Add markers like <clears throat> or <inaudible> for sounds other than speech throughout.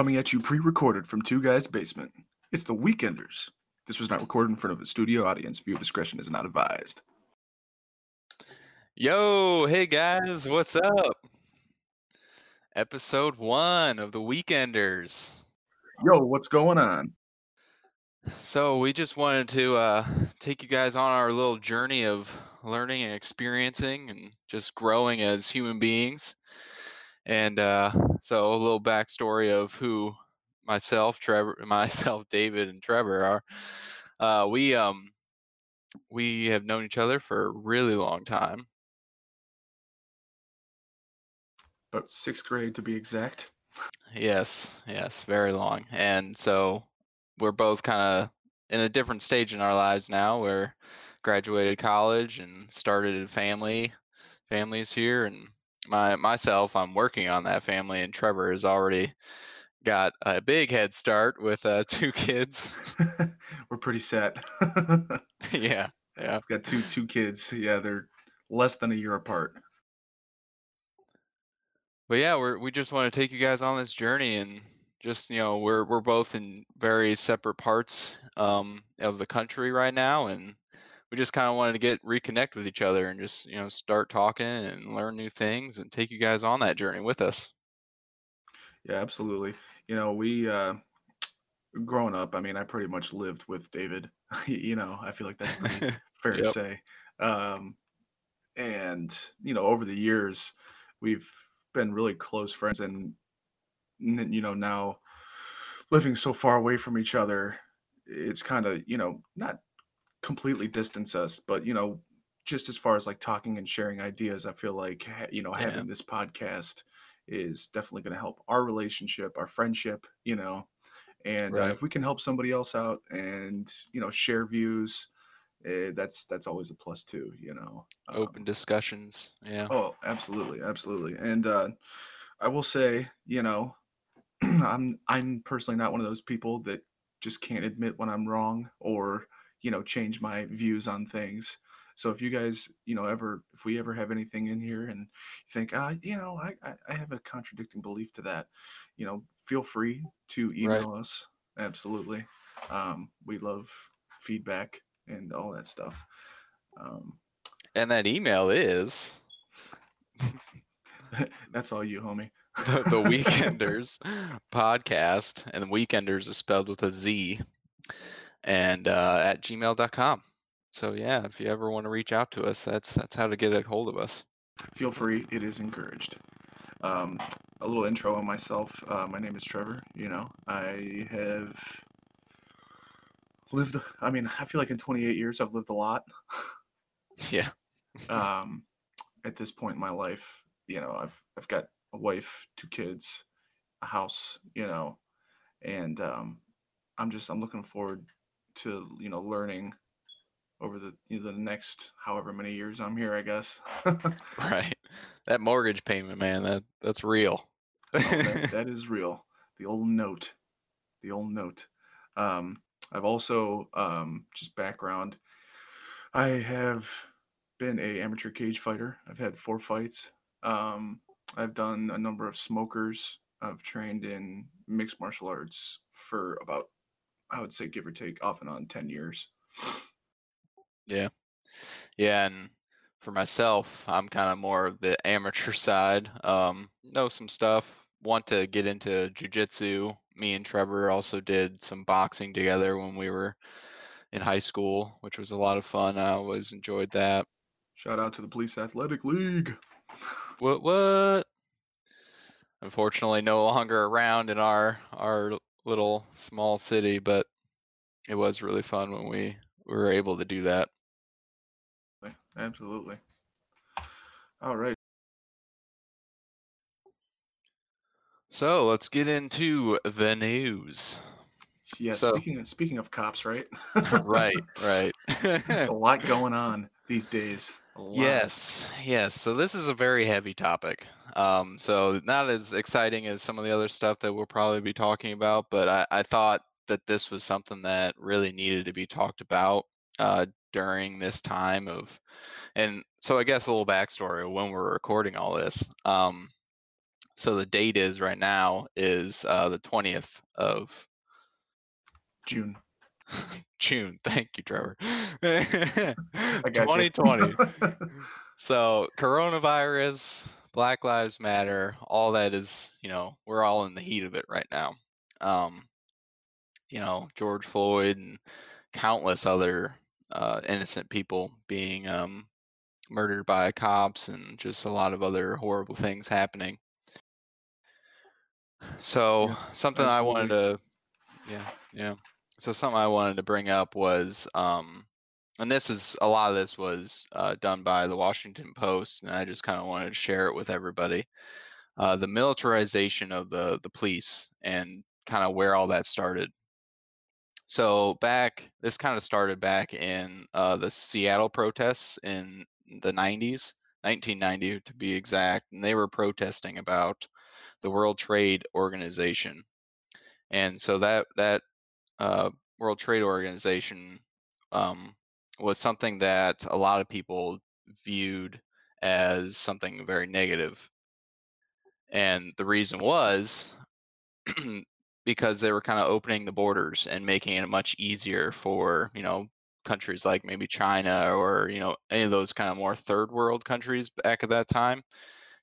Coming at you pre recorded from Two Guys Basement. It's the Weekenderz. This was not recorded in front of a studio audience. Viewer discretion is not advised. Yo, hey guys, what's up? Episode one of the Weekenderz. Yo, what's going on? So, we just wanted to uh, take you guys on our little journey of learning and experiencing and just growing as human beings. And uh, so, a little backstory of who myself, Trevor, <laughs> myself, David, and Trevor are. Uh, we um, we have known each other for a really long time. About sixth grade to be exact. Yes, yes, very long. And so we're both kind of in a different stage in our lives now. We're graduated college and started a family. Families here, and my myself, I'm working on that family, and Trevor has already got a big head start with uh, <laughs> two kids. <laughs> We're pretty set. <laughs> yeah, yeah. I've got two two kids. Yeah, they're less than a year apart. But yeah, we're we just want to take you guys on this journey and just you know we're we're both in very separate parts um, of the country right now, and we just kind of wanted to get reconnect with each other and just you know start talking and learn new things and take you guys on that journey with us. Yeah, absolutely. You know, we uh growing up, I mean, I pretty much lived with David. <laughs> you know, I feel like that's pretty <laughs> fair to say. Um and you know, over the years, we've been really close friends and you know, now living so far away from each other, it's kind of, you know, not completely distance us, but you know, just as far as like talking and sharing ideas, I feel like you know Yeah. having this podcast is definitely going to help our relationship, our friendship, you know, and uh, if we can help somebody else out and you know share views, eh, that's that's always a plus too, you know. Open Um, discussions. Yeah. oh, absolutely, absolutely, and uh, I will say, you know, <clears throat> I'm I'm personally not one of those people that just can't admit when I'm wrong or you know change my views on things. So if you guys you know ever if we ever have anything in here and you think ah you know I I, I have a contradicting belief to that, you know feel free to Right. email us. Absolutely, um, we love feedback and all that stuff. Um, And that email is <laughs> that's all you, homie. the, the <laughs> Weekenderz podcast, and the Weekenderz is spelled with a Z, and uh, at gmail.com. So yeah, if you ever want to reach out to us, that's that's how to get a hold of us. feel free it is encouraged um, a little intro on myself uh, my name is trevor you know i have lived i mean i feel like in 28 years i've lived a lot Yeah. <laughs> um, at this point in my life you know i've i've got a wife two kids a house you know and um, i'm just i'm looking forward to you know learning over the you know, the next however many years i'm here i guess <laughs> Right. That mortgage payment, man, that that's real. Oh, that, <laughs> that is real. The old note. The old note. Um, I've also um, just background. I have been a amateur cage fighter. I've had four fights. Um, I've done a number of smokers. I've trained in mixed martial arts for about, I would say, give or take, off and on ten years. Yeah. Yeah, and for myself, I'm kind of more of the amateur <laughs> side. Um, know some stuff. Want to get into jujitsu. Me and Trevor also did some boxing together when we were in high school, which was a lot of fun. I always enjoyed that. Shout out to the Police Athletic League. <laughs> What what? Unfortunately, no longer around in our our little small city, but it was really fun when we were able to do that. Absolutely. All right. So let's get into the news. Yeah. So Speaking of, speaking of cops, right? <laughs> right, right. <laughs> a lot going on these days. Yes, yes. So this is a very heavy topic. Um, so not as exciting as some of the other stuff that we'll probably be talking about, but I, I thought that this was something that really needed to be talked about uh, during this time of, and so I guess a little backstory of when we're recording all this. Um, So the date is right now is uh, the 20th of June. <laughs> June. Thank you, Trevor. I got you. 2020. So coronavirus, Black Lives Matter, all that is, you know, we're all in the heat of it right now. Um, you know, George Floyd and countless other uh, innocent people being um, murdered by cops and just a lot of other horrible things happening. So Yeah, something I wanted to, yeah, yeah. So something I wanted to bring up was, um, and this is a lot of this was uh, done by the Washington Post, and I just kind of wanted to share it with everybody. Uh, the militarization of the the police and kind of where all that started. So back, this kind of started back in uh, the Seattle protests in the 90s, 1990 to be exact, and they were protesting about the World Trade Organization. And so that that uh, World Trade Organization um, was something that a lot of people viewed as something very negative. And the reason was <clears throat> because they were kind of opening the borders and making it much easier for, you know, countries like maybe China or, you know, any of those kind of more third world countries back at that time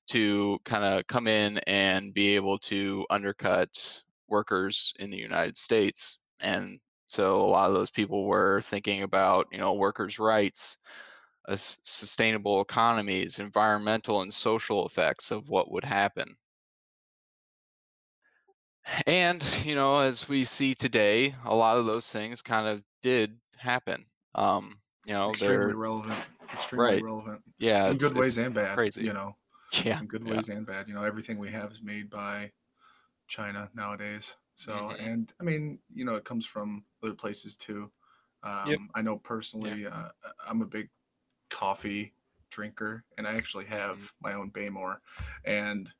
to kind of come in and be able to undercut workers in the United States. And so a lot of those people were thinking about, you know, workers' rights, uh, sustainable economies, environmental and social effects of what would happen. And, you know, as we see today, a lot of those things kind of did happen. Um, you know, Extremely they're relevant. Extremely right. relevant. Yeah, In good ways and bad, crazy. you know. <laughs> Yeah, In good yeah. ways and bad. You know, everything we have is made by China nowadays. So, hmm and I mean, you know, it comes from other places too. Yep. Um, I know Yeah. personally, uh, I'm a big coffee drinker, and I actually have my own Behmor. And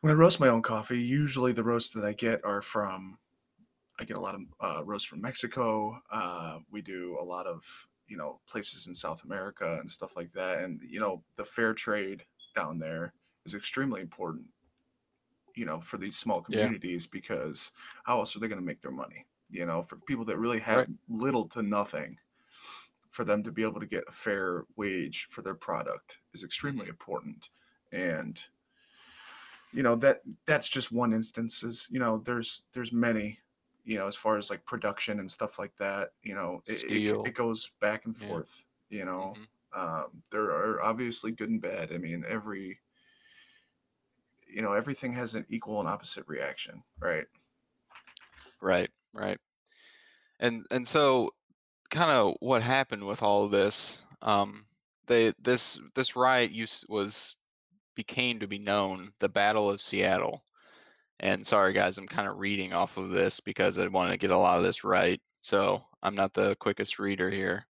when I roast my own coffee, usually the roasts that I get are from I get a lot of uh, roast from Mexico. Uh, we do a lot of you know places in South America and stuff like that. And you know the fair trade down there is extremely important. You know for these small Yeah. communities because how else are they going to make their money? You know for people that really have Right. little to nothing, for them to be able to get a fair wage for their product is extremely important. And you know that that's just one instance. instances you know there's there's many you know as far as like production and stuff like that you know it, it, it goes back and Yeah. forth you know hmm um, there are obviously good and bad i mean every you know everything has an equal and opposite reaction right Right. Right. And and so kind of what happened with all of this, um, they this this riot use was became to be known the Battle of Seattle. And sorry guys, I'm kind of reading off of this because I want to get a lot of this right. So I'm not the quickest reader here.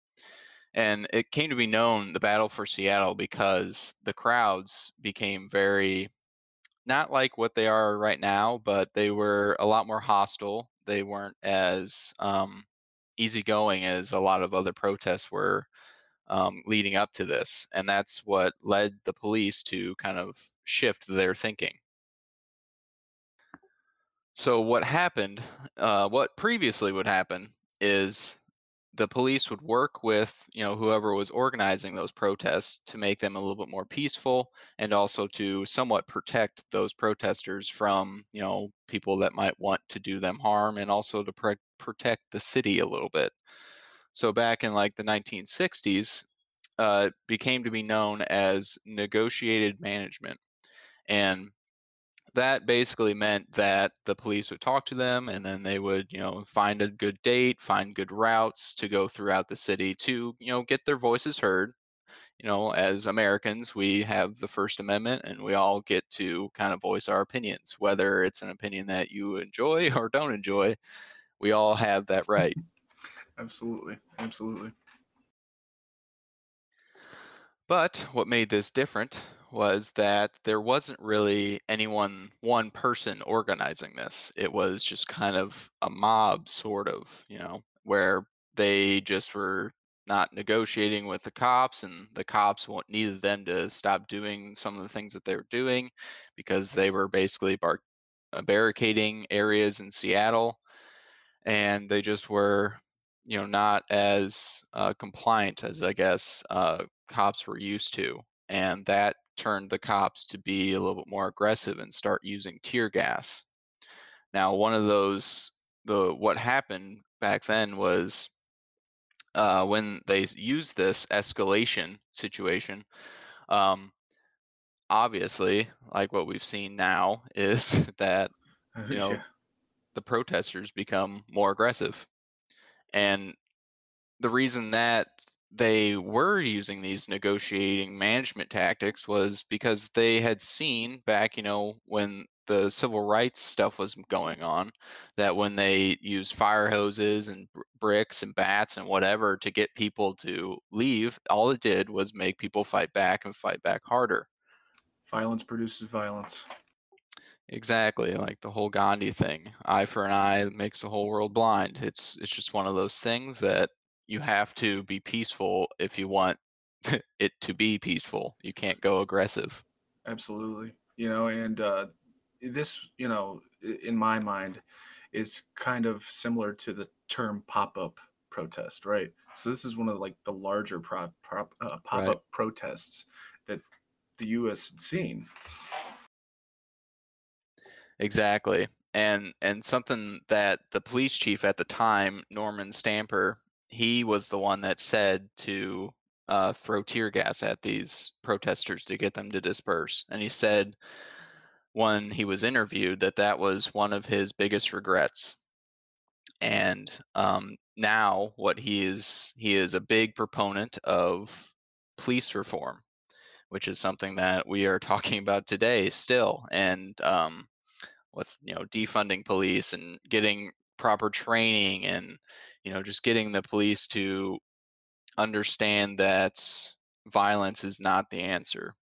And it came to be known the Battle for Seattle because the crowds became very not like what they are right now, but they were a lot more hostile. They weren't as um, easygoing as a lot of other protests were um, leading up to this. And that's what led the police to kind of shift their thinking. So, what happened, uh, what previously would happen is the police would work with you know whoever was organizing those protests to make them a little bit more peaceful and also to somewhat protect those protesters from you know people that might want to do them harm and also to pre- protect the city a little bit. So back in like the 1960s uh, became to be known as negotiated management. And that basically meant that the police would talk to them and then they would you know find a good date find good routes to go throughout the city to you know get their voices heard. You know as americans we have the first amendment and we all get to kind of voice our opinions whether it's an opinion that you enjoy <laughs> or don't enjoy we all have that right. <laughs> Absolutely absolutely. But what made this different was that there wasn't really anyone, one person organizing this. It was just kind of a mob, sort of, you know, where they just were not negotiating with the cops, and the cops want needed them to stop doing some of the things that they were doing because they were basically bar- uh, barricading areas in Seattle, and they just were, you know, not as uh, compliant as I guess uh, cops were used to, and that turned the cops to be a little bit more aggressive and start using tear gas. Now, one of those the what happened back then was uh, when they used this escalation situation. Um, obviously, like what we've seen now, <laughs> is that you know yeah. the protesters become more aggressive, and the reason that they were using these negotiating management tactics was because they had seen back, you know, when the civil rights stuff was going on, that when they used fire hoses and br- bricks and bats and whatever to get people to leave, all it did was make people fight back and fight back harder. Violence produces violence. Exactly, like the whole Gandhi thing. Eye for an eye makes the whole world blind. It's it's just one of those things that you have to be peaceful if you want <laughs> it to be peaceful. You can't go aggressive. Absolutely. You know, and uh, this, you know, in my mind, is kind of similar to the term pop-up protest, right? So this is one of like the larger prop, prop, uh, pop-up protests that the U.S. had seen. Exactly. And and something that the police chief at the time, Norman Stamper, he was the one that said to uh, throw tear gas at these protesters to get them to disperse. And he said when he was interviewed that that was one of his biggest regrets. And um, now, what he is, he is a big proponent of police reform, which is something that we are <laughs> talking about today still. And um, with you know defunding police and getting proper training and you know just getting the police to understand that violence is not the answer.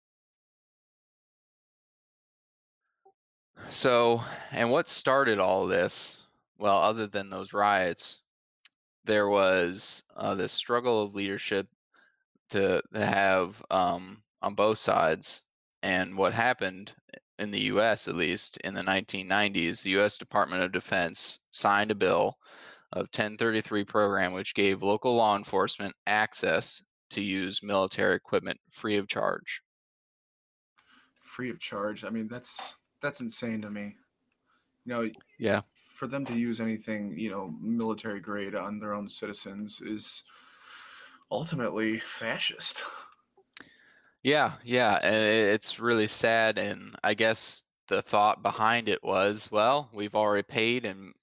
So, and what started all this? Well, other than those riots, there was uh, this struggle of leadership to, to have um, on both sides. And what happened in the US, at least in the 1990s, the US Department of Defense signed a bill of 1033 program which gave local law enforcement access to use military equipment free of charge. free of charge. I mean, that's that's insane to me. You know, Yeah. for them to use anything, you know, military grade on their own citizens is ultimately fascist. Yeah, yeah, and it's really sad and I guess the thought behind it was, well, we've already paid and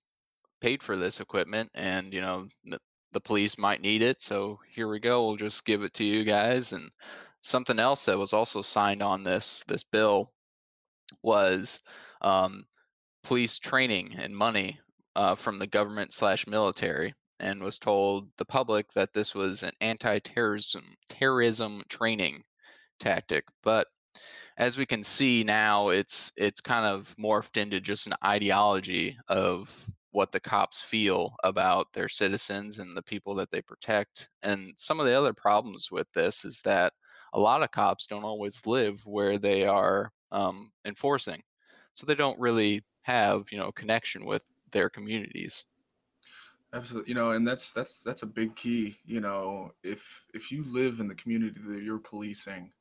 paid for this equipment and you know the, the police might need it so here we go we'll just give it to you guys. And something else that was also signed on this this bill was um, police training and money uh, from the government slash military and was told the public that this was an anti-terrorism terrorism training tactic. But as we can see now it's it's kind of morphed into just an ideology of what the cops feel about their citizens and the people that they protect and some of the other problems with this is that a lot of cops don't always live where they are um, enforcing so they don't really have you know connection with their communities Absolutely. You know, and that's that's that's a big key, you know, if if you live in the community that you're policing,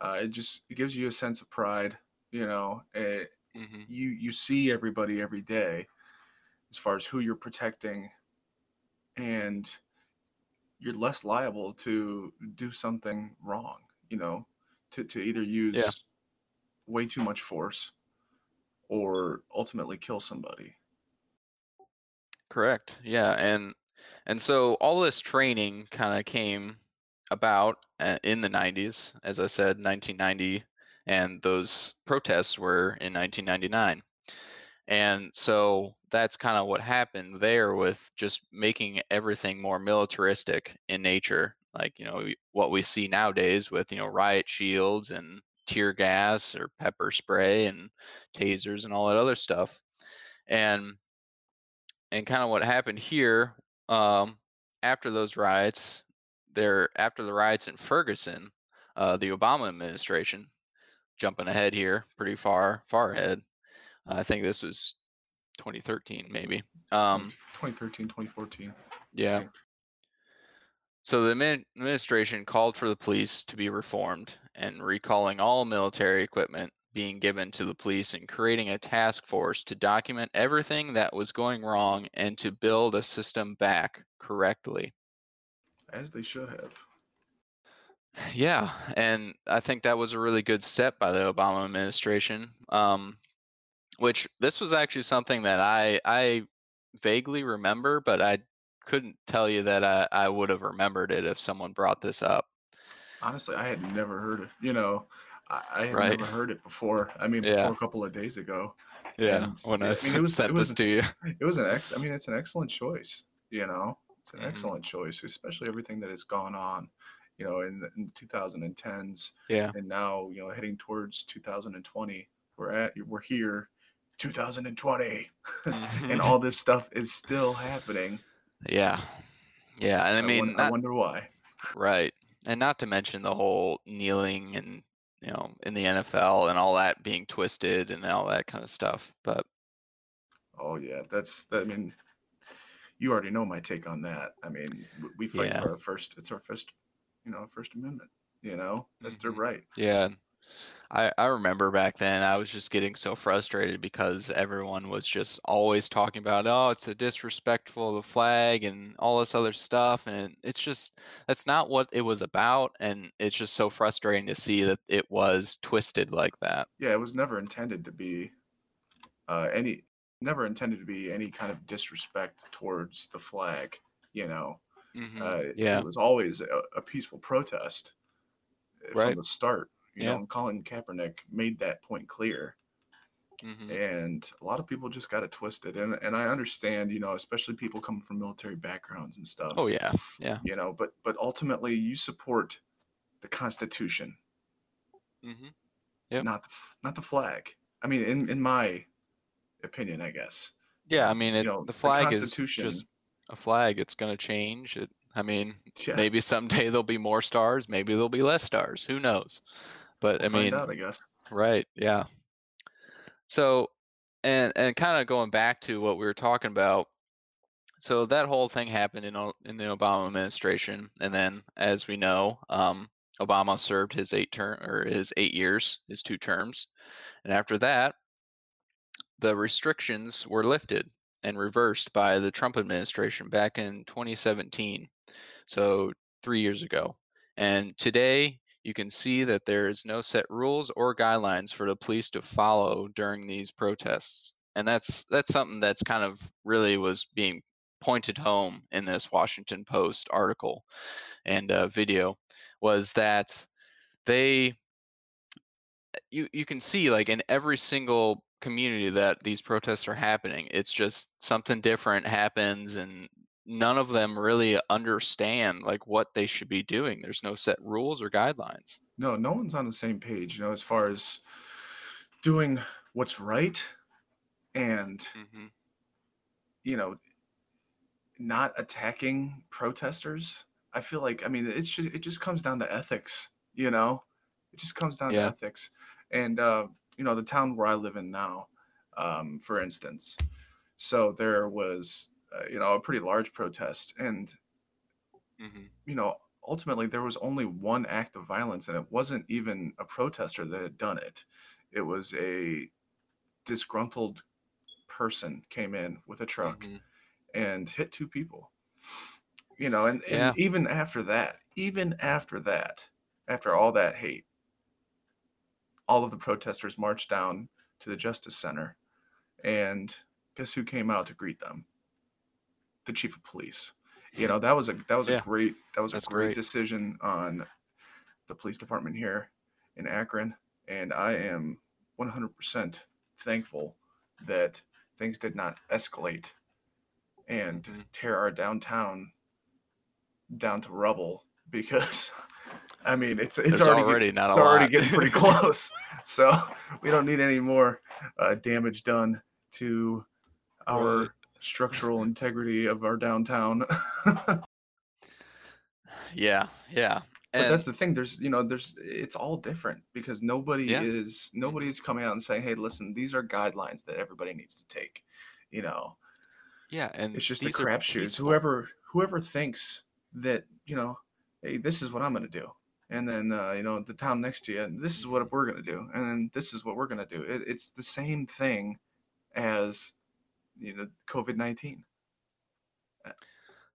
uh, it just it gives you a sense of pride, you know. eh, hmm you you see everybody every day as far as who you're protecting and you're less liable to do something wrong, you know, to, to either yeah use way too much force or ultimately kill somebody. correct yeah and and so all this training kind of came about uh, in the 90s, as I said, 1990, and those protests were in 1999. And so that's kind of what happened there with just making everything more militaristic in nature. Like, you know, what we see nowadays with, you know, riot shields and tear gas or pepper spray and tasers and all that other stuff. And and kind of what happened here um, after those riots there after the riots in Ferguson, uh, the Obama administration, jumping ahead here, pretty far far ahead. I think this was 2013, maybe. Um, 2013, 2014. yeah. So the administration called for the police to be reformed and recalling all military equipment being given to the police and creating a task force to document everything that was going wrong and to build a system back correctly. As they should have. Yeah, and I think that was a really good step by the Obama administration. Um, which this was actually something that I I vaguely remember, but I couldn't tell you that I, I would have remembered it if someone brought this up. Honestly, I had never heard it. You know, I, I had Right. never heard it before. I mean, Yeah. a couple of days ago. Yeah, And, when I, I mean, <laughs> was- sent was- this to you. It was an ex. I mean, it's an excellent choice. You know, it's an Mhm. excellent choice, especially everything that has gone on. You know, in the in 2010s, Yeah, and now you know, heading towards 2020. We're at we're here, 2020, Mhm. <laughs> and all this stuff is still happening. yeah, yeah. And I mean, I not, wonder why. right, and not to mention the whole kneeling and you know in the NFL and all that being twisted and all that kind of stuff. But Oh yeah, that's. I mean, you already know my take on that. I mean, we fight Yeah. for our first. It's our first, you know, First Amendment. You know, that's their Mhm. right. Yeah. I, I remember back then I was just getting so frustrated because everyone was just always talking about, oh, it's a disrespectful of the flag and all this other stuff. And it's just, that's not what it was about. And it's just so frustrating to see that it was twisted like that. Yeah, it was never intended to be uh, any, never intended to be any kind of disrespect towards the flag. You know, Mhm. uh, yeah. it was always a, a peaceful protest uh, Right. from the start. You Yeah. know, Colin Kaepernick made that point clear. mhm, and a lot of people just got it twisted and and I understand you know especially people coming from military backgrounds and stuff Oh, yeah. Yeah. you know but but ultimately you support the constitution hmm Yep. not the not the flag i mean in in my opinion i guess Yeah. I mean, You know, the the flag is just a flag. It's going to change. It, I mean, yeah maybe someday there'll be more stars. Maybe there'll be less stars. Who knows? But we'll I mean, out i guess Right. Yeah. So, and and kind of going back to what we were talking about. So that whole thing happened in in the Obama administration, and then, as we know, um, Obama served his eight term or his eight years, his two terms, and after that, the restrictions were lifted and reversed by the Trump administration back in 2017. So three years ago, and today you can see that there is no set rules or guidelines for the police to follow during these protests and that's that's something that's kind of really was being pointed home in this washington post article and uh, video was that they you you can see like in every single community that these protests are happening it's just something different happens and none of them really understand like what they should be doing. There's no set rules or guidelines. No no one's on the same page you know as far as doing what's right and hmm you know not attacking protesters. I feel like i mean it's just, it just comes down to ethics you know? It just comes down Yeah. to ethics. And uh you know the town where i live in now um for instance so there was uh, you know a pretty large protest and hmm you know ultimately there was only one act of violence and it wasn't even a protester that had done it it was a disgruntled person came in with a truck hmm and hit two people. You know, and, and Yeah. even after that, even after that, after all that hate, all of the protesters marched down to the Justice Center. And guess who came out to greet them? The chief of police. You know, that was a that was Yeah. a great that was a great great. decision on the police department here in Akron. And I am 100% thankful that things did not escalate and Mhm. tear our downtown down to rubble because <laughs> I mean it's it's There's already, already, get- not it's already lot. getting pretty <laughs> close. So we don't need any more uh, damage done to our. Structural integrity of our downtown. <laughs> Yeah, yeah. But that's the thing, there's you know, there's it's all different because nobody yeah. is nobody's coming out and saying, "Hey, listen, these are guidelines that everybody needs to take." You know, Yeah, and it's just a crapshoot. Whoever whoever thinks that, you know, "Hey, this is what I'm gonna do," and then, uh, you know, the town next to you, "This is what we're gonna do," and then, "This is what we're gonna do." It it's the same thing as, you know, COVID-19. Uh,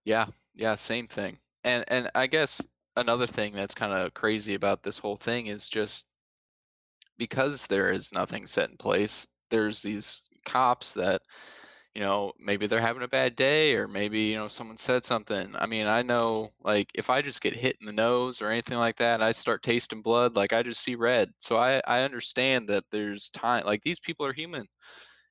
Yeah, yeah, same thing. And and I guess another thing that's kind of crazy about this whole thing is just because there is nothing set in place, there's these cops that, you know, maybe they're having a bad day or maybe, you know, someone said something. I mean, I know like if I just get hit in the nose or anything like that, I start tasting blood, like I just see red. So I I understand that there's time like these people are human.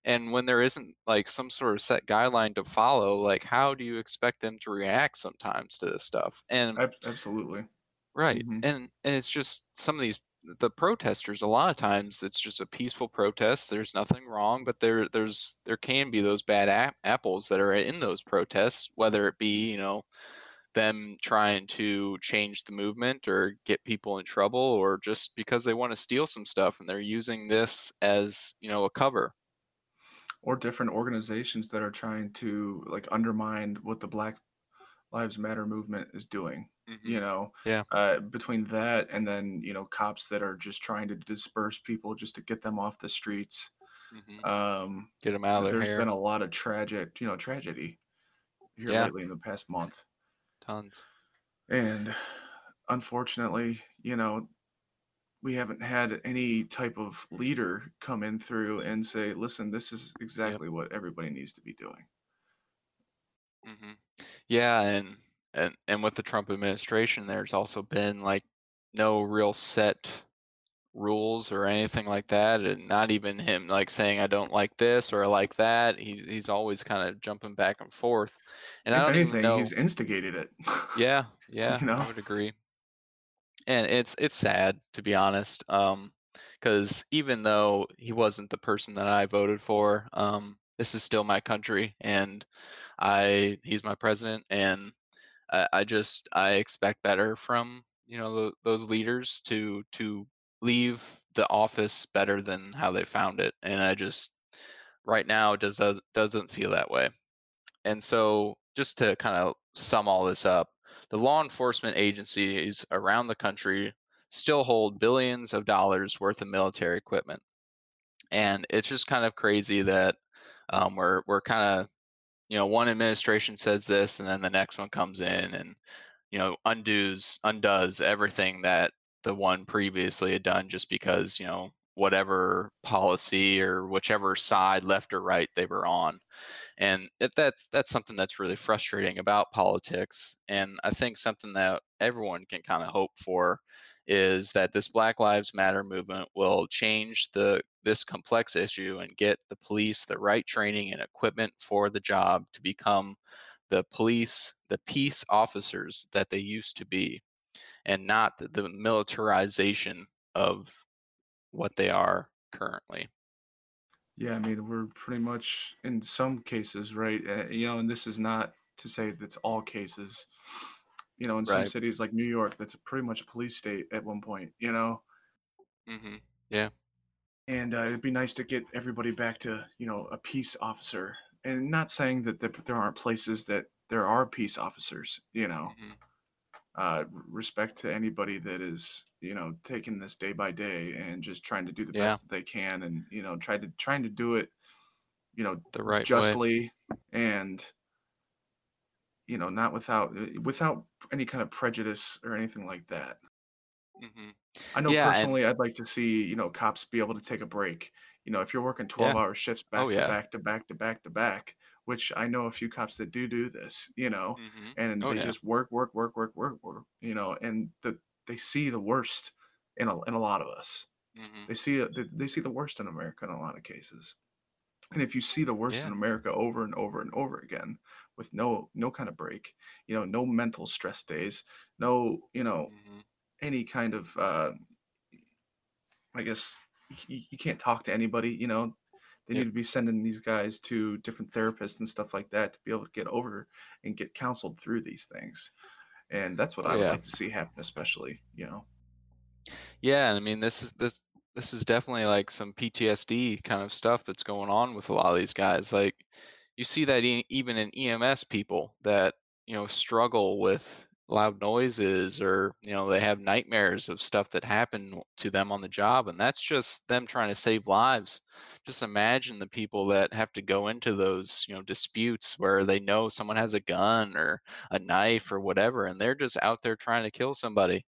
And when there isn't like some sort of set guideline to follow, like how do you expect them to react sometimes to this stuff? And absolutely. Right, Mhm. and and it's just some of these the protesters, a lot of times it's just a peaceful protest, there's nothing wrong, but there there's there can be those bad ap apples that are in those protests, whether it be, you know, them trying to change the movement or get people in trouble or just because they wanna steal some stuff and they're using this as, you know, a cover. Or different organizations that are trying to like undermine what the Black Lives Matter movement is doing. You Mhm. know, Yeah, uh, between that and then you know cops that are just trying to disperse people just to get them off the streets. mhm. Um, Get 'em out of th- their there's been a lot of tragic, you know, tragedy here Yeah, lately in the past month, tons. and unfortunately, you know, we haven't had any type of leader come in through and say, "Listen, this is Yep. exactly what everybody needs to be doing." Mhm. Yeah, and and and with the Trump administration, there's also been like no real set rules or anything like that, and not even him like saying I don't like this or I like that. He he's always kind of jumping back and forth, and I don't even know. he's instigated it. Yeah, <laughs> yeah, you I would agree, and it's it's sad to be honest, um, because even though he wasn't the person that I voted for, um, this is still my country, and I he's my president, and I, I just I expect better from you know tho- those leaders to to leave the office better than how they found it, and I just right now it just does, doesn't feel that way. And so just to kind of sum all this up, the law enforcement agencies around the country still hold billions of dollars worth of military equipment, and it's just kind of crazy that um, we're we're kind of you know one administration says this and then the next one comes in and you know, undoes undoes everything that the one previously had done just because, you know, whatever policy or whichever side, left or right, they were on. And it, that's that's something that's really frustrating about politics. And I think something that everyone can kind of hope for is that this Black Lives Matter movement will change the this complex issue and get the police the right training and equipment for the job to become the police, the peace officers that they used to be, and not the, the militarization of what they are currently. Yeah, I mean, we're pretty much in some cases, right? Uh, you know, and this is not to say that's all cases. You know, in some Right. cities like New York, that's pretty much a police state at one point, you know? hmm Yeah. And uh, it'd be nice to get everybody back to, you know, a peace officer. And not saying that th- there aren't places that there are peace officers, you know, hmm uh, r- respect to anybody that is, you know, taking this day by day and just trying to do the Yeah. best that they can and, you know, try to trying to do it you know, The right way. justly and, you know, not without uh, without any kind of prejudice or anything like that. hmm I know Yeah. And personally, I'd like to see, you know, cops be able to take a break. You know, if you're working yeah. 12-hour shifts Oh, back to yeah. back to back to back to back, which I know a few cops that do do this, you know, hmm and Oh, they yeah. just work, work, work, work, work, work, you know, and the they see the worst in a in a lot of us. hmm They see they they see the worst in America in a lot of cases. And if you see the worst in America over and over and over again with no no kind of break, you know, no mental stress days, no, you know, hmm any kind of uh I guess you, you can't talk to anybody, you know. They need to be sending these guys to different therapists and stuff like that to be able to get over and get counseled through these things. And that's what Oh I would yeah. like to see happen, especially. You know, Yeah, and I mean this is this this is definitely like some PTSD kind of stuff that's going on with a lot of these guys. Like you see that e- even in EMS people that, you know, struggle with loud noises or, you know, they have nightmares of stuff that happened to them on the job and that's just them trying to save lives. Just imagine the people that have to go into those, you know, disputes where they know someone has a gun or a knife or whatever and they're just out there trying to kill somebody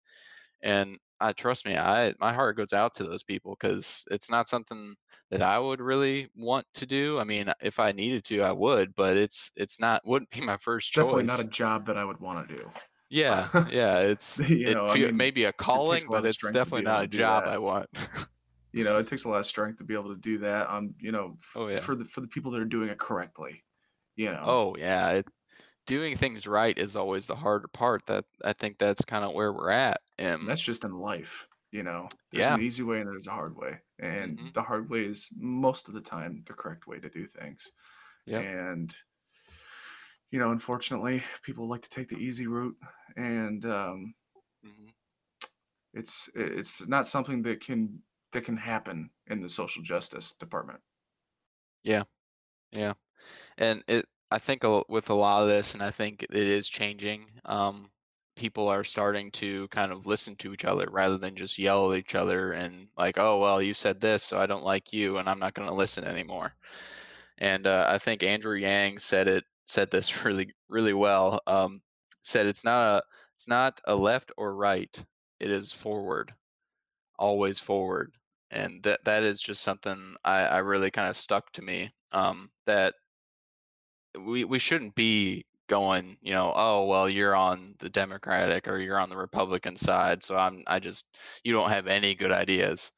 and I trust me, I my heart goes out to those people because it's not something that I would really want to do. I mean, if I needed to, I would, but it's it's not wouldn't be my first definitely not a job that I would want to do. Yeah, <laughs> yeah, it's you it know, I mean, maybe a it takes calling, a but it's be definitely not a job that. I want. <laughs> You know, it takes a lot of strength to be able to do that on, you know, f- Oh yeah. for the for the people that are doing it correctly. You know, Oh yeah. It, doing things right is always the harder part. That I think that's kind of where we're at. and that's just in life. You know, there's yeah. an easy way and there's a hard way, and hmm the hard way is most of the time the correct way to do things. Yeah, And you know, unfortunately, people like to take the easy route, and um, hmm it's it's not something that can that can happen in the social justice department. Yeah. Yeah. And it, I think with a lot of this, and I think it is changing. Um, people are starting to kind of listen to each other rather than just yell at each other and like, oh well, you said this, so I don't like you, and I'm not going to listen anymore. And uh, I think Andrew Yang said it said this <laughs> really really well. Um, said it's not a it's not a left or right. It is forward, always forward. And that that is just something I, I really kind of stuck to me. Um, that we we shouldn't be going, you know, oh well, you're on the Democratic or you're on the Republican side, so I'm I just you don't have any good ideas.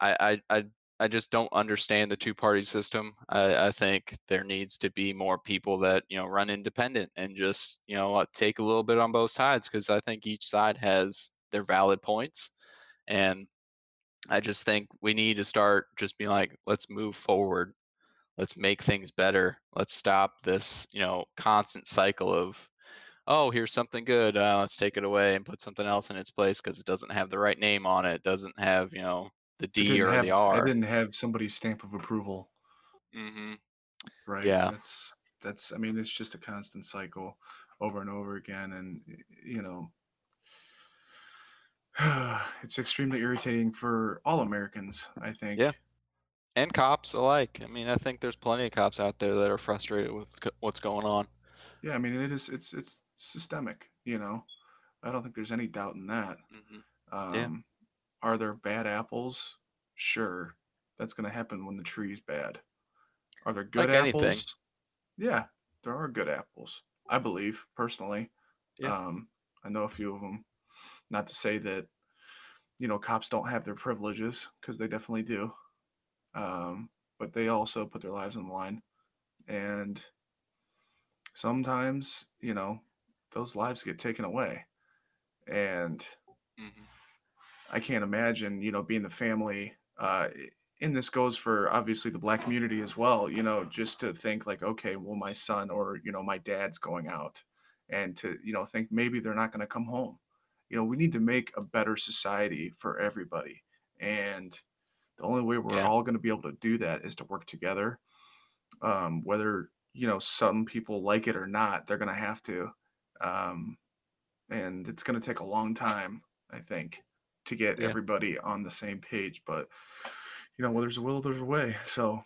I I I, I just don't understand the two party system. I, I think there needs to be more people that you know run independent and just you know uh, take a little bit on both sides because I think each side has their valid points, and I just think we need to start just being like, let's move forward. Let's make things better. Let's stop this you know constant cycle of oh here's something good uh, let's take it away and put something else in its place because it doesn't have the right name on it doesn't have you know the d or the have it r didn't have somebody's stamp of approval, hmm right? yeah That's that's I mean, it's just a constant cycle over and over again, and you know, <sighs> it's extremely irritating for all Americans. I think. yeah and cops alike i mean i think there's plenty of cops out there that are frustrated with what's going on Yeah, I mean, it is it's it's systemic. You know, I don't think there's any doubt in that. hmm yeah Um, are there bad apples? Sure, that's going to happen when the tree's bad. Are there good like anything apples? Yeah, there are good apples. I believe personally. yeah Um, I know a few of them. Not to say that you know cops don't have their privileges because they definitely do. Um, but they also put their lives on the line, and sometimes you know those lives get taken away. And hmm I can't imagine, you know, being the family. Uh, and this goes for obviously the black community as well. You know, just to think like, okay, well, my son or you know my dad's going out, and to you know think maybe they're not going to come home. You know, we need to make a better society for everybody, and the only way we're yeah all going to be able to do that is to work together. Um, whether you know some people like it or not, they're going to have to. Um, and it's going to take a long time, I think, to get yeah everybody on the same page. But you know, well, there's a will, there's a way. So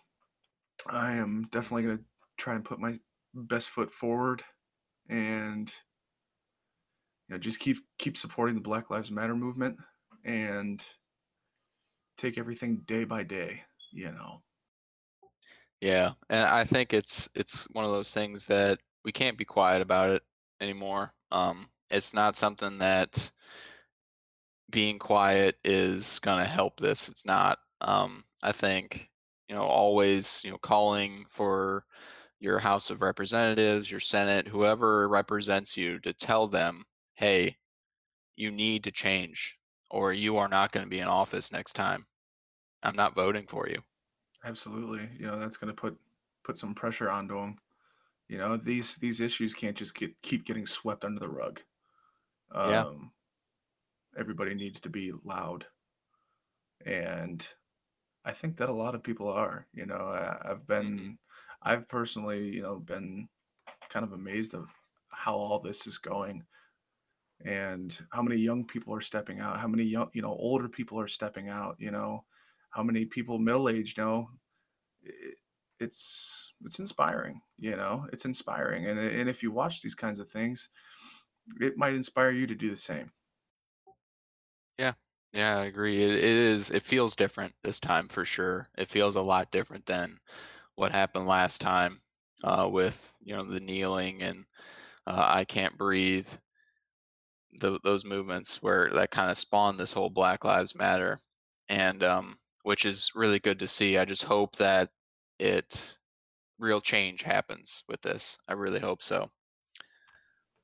I am definitely going to try and put my best foot forward, and you know, just keep keep supporting the Black Lives Matter movement, and take everything day by day. You know, yeah and i think it's it's one of those things that we can't be quiet about it anymore um it's not something that being quiet is going to help this. It's not. Um, I think you know always you know calling for your House of Representatives, your Senate, whoever represents you, to tell them, hey, you need to change, or you are not going to be in office next time. I'm not voting for you. absolutely. You know, that's going to put put some pressure onto them. You know, these these issues can't just get keep getting swept under the rug. Yeah. Everybody needs to be loud, and I think that a lot of people are. You know, I, I've hmm been, I've personally, you know, been kind of amazed of how all this is going and how many young people are stepping out, how many young, you know, older people are stepping out, you know, how many people middle aged know. It, it's it's inspiring, you know, it's inspiring, and and if you watch these kinds of things, it might inspire you to do the same. Yeah. Yeah, I agree. It, it is. It feels different this time for sure. It feels a lot different than what happened last time uh, with you know the kneeling and uh, I can't breathe. Tho- those movements where that kind of spawned this whole Black Lives Matter, and um, which is really good to see. I just hope that it real change happens with this. I really hope so.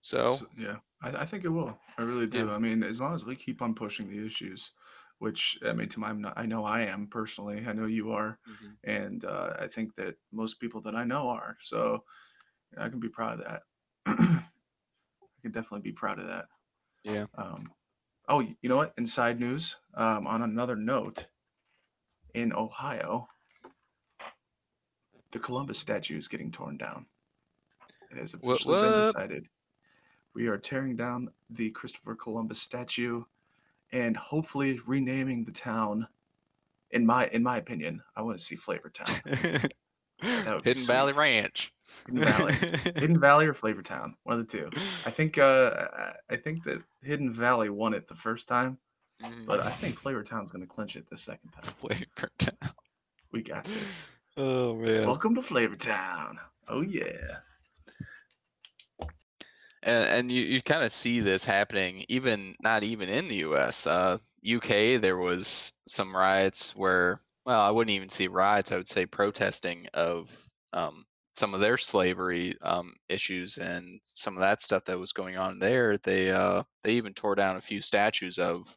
So So yeah, I, I think it will. I really yeah. do. I mean, as long as we keep on pushing the issues, which I mean, to my, I know I am personally. I know you are, hmm and uh, I think that most people that I know are. So I can be proud of that. <clears throat> I can definitely be proud of that. Yeah. Um, oh, you know what? Inside news. Um, on another note, in Ohio, the Columbus statue is getting torn down. It has What? officially been decided. We are tearing down the Christopher Columbus statue and hopefully renaming the town. In my in my opinion, I want to see Flavor Town. <laughs> That would be Hidden Valley. Ranch. Hidden Valley, Hidden <laughs> Valley or Flavor Town, one of the two. I think uh, I think that Hidden Valley won it the first time, but I think Mm. Flavor Town's gonna clinch it the second time. Flavor Town. We got this. <laughs> Oh man. Welcome to Flavor Town. Oh yeah. And, and you, you kind of see this happening even not even in the us uh, uk there was some riots where well i wouldn't even see riots i would say protesting of um, some of their slavery um, issues and some of that stuff that was going on there. They uh, they even tore down a few statues of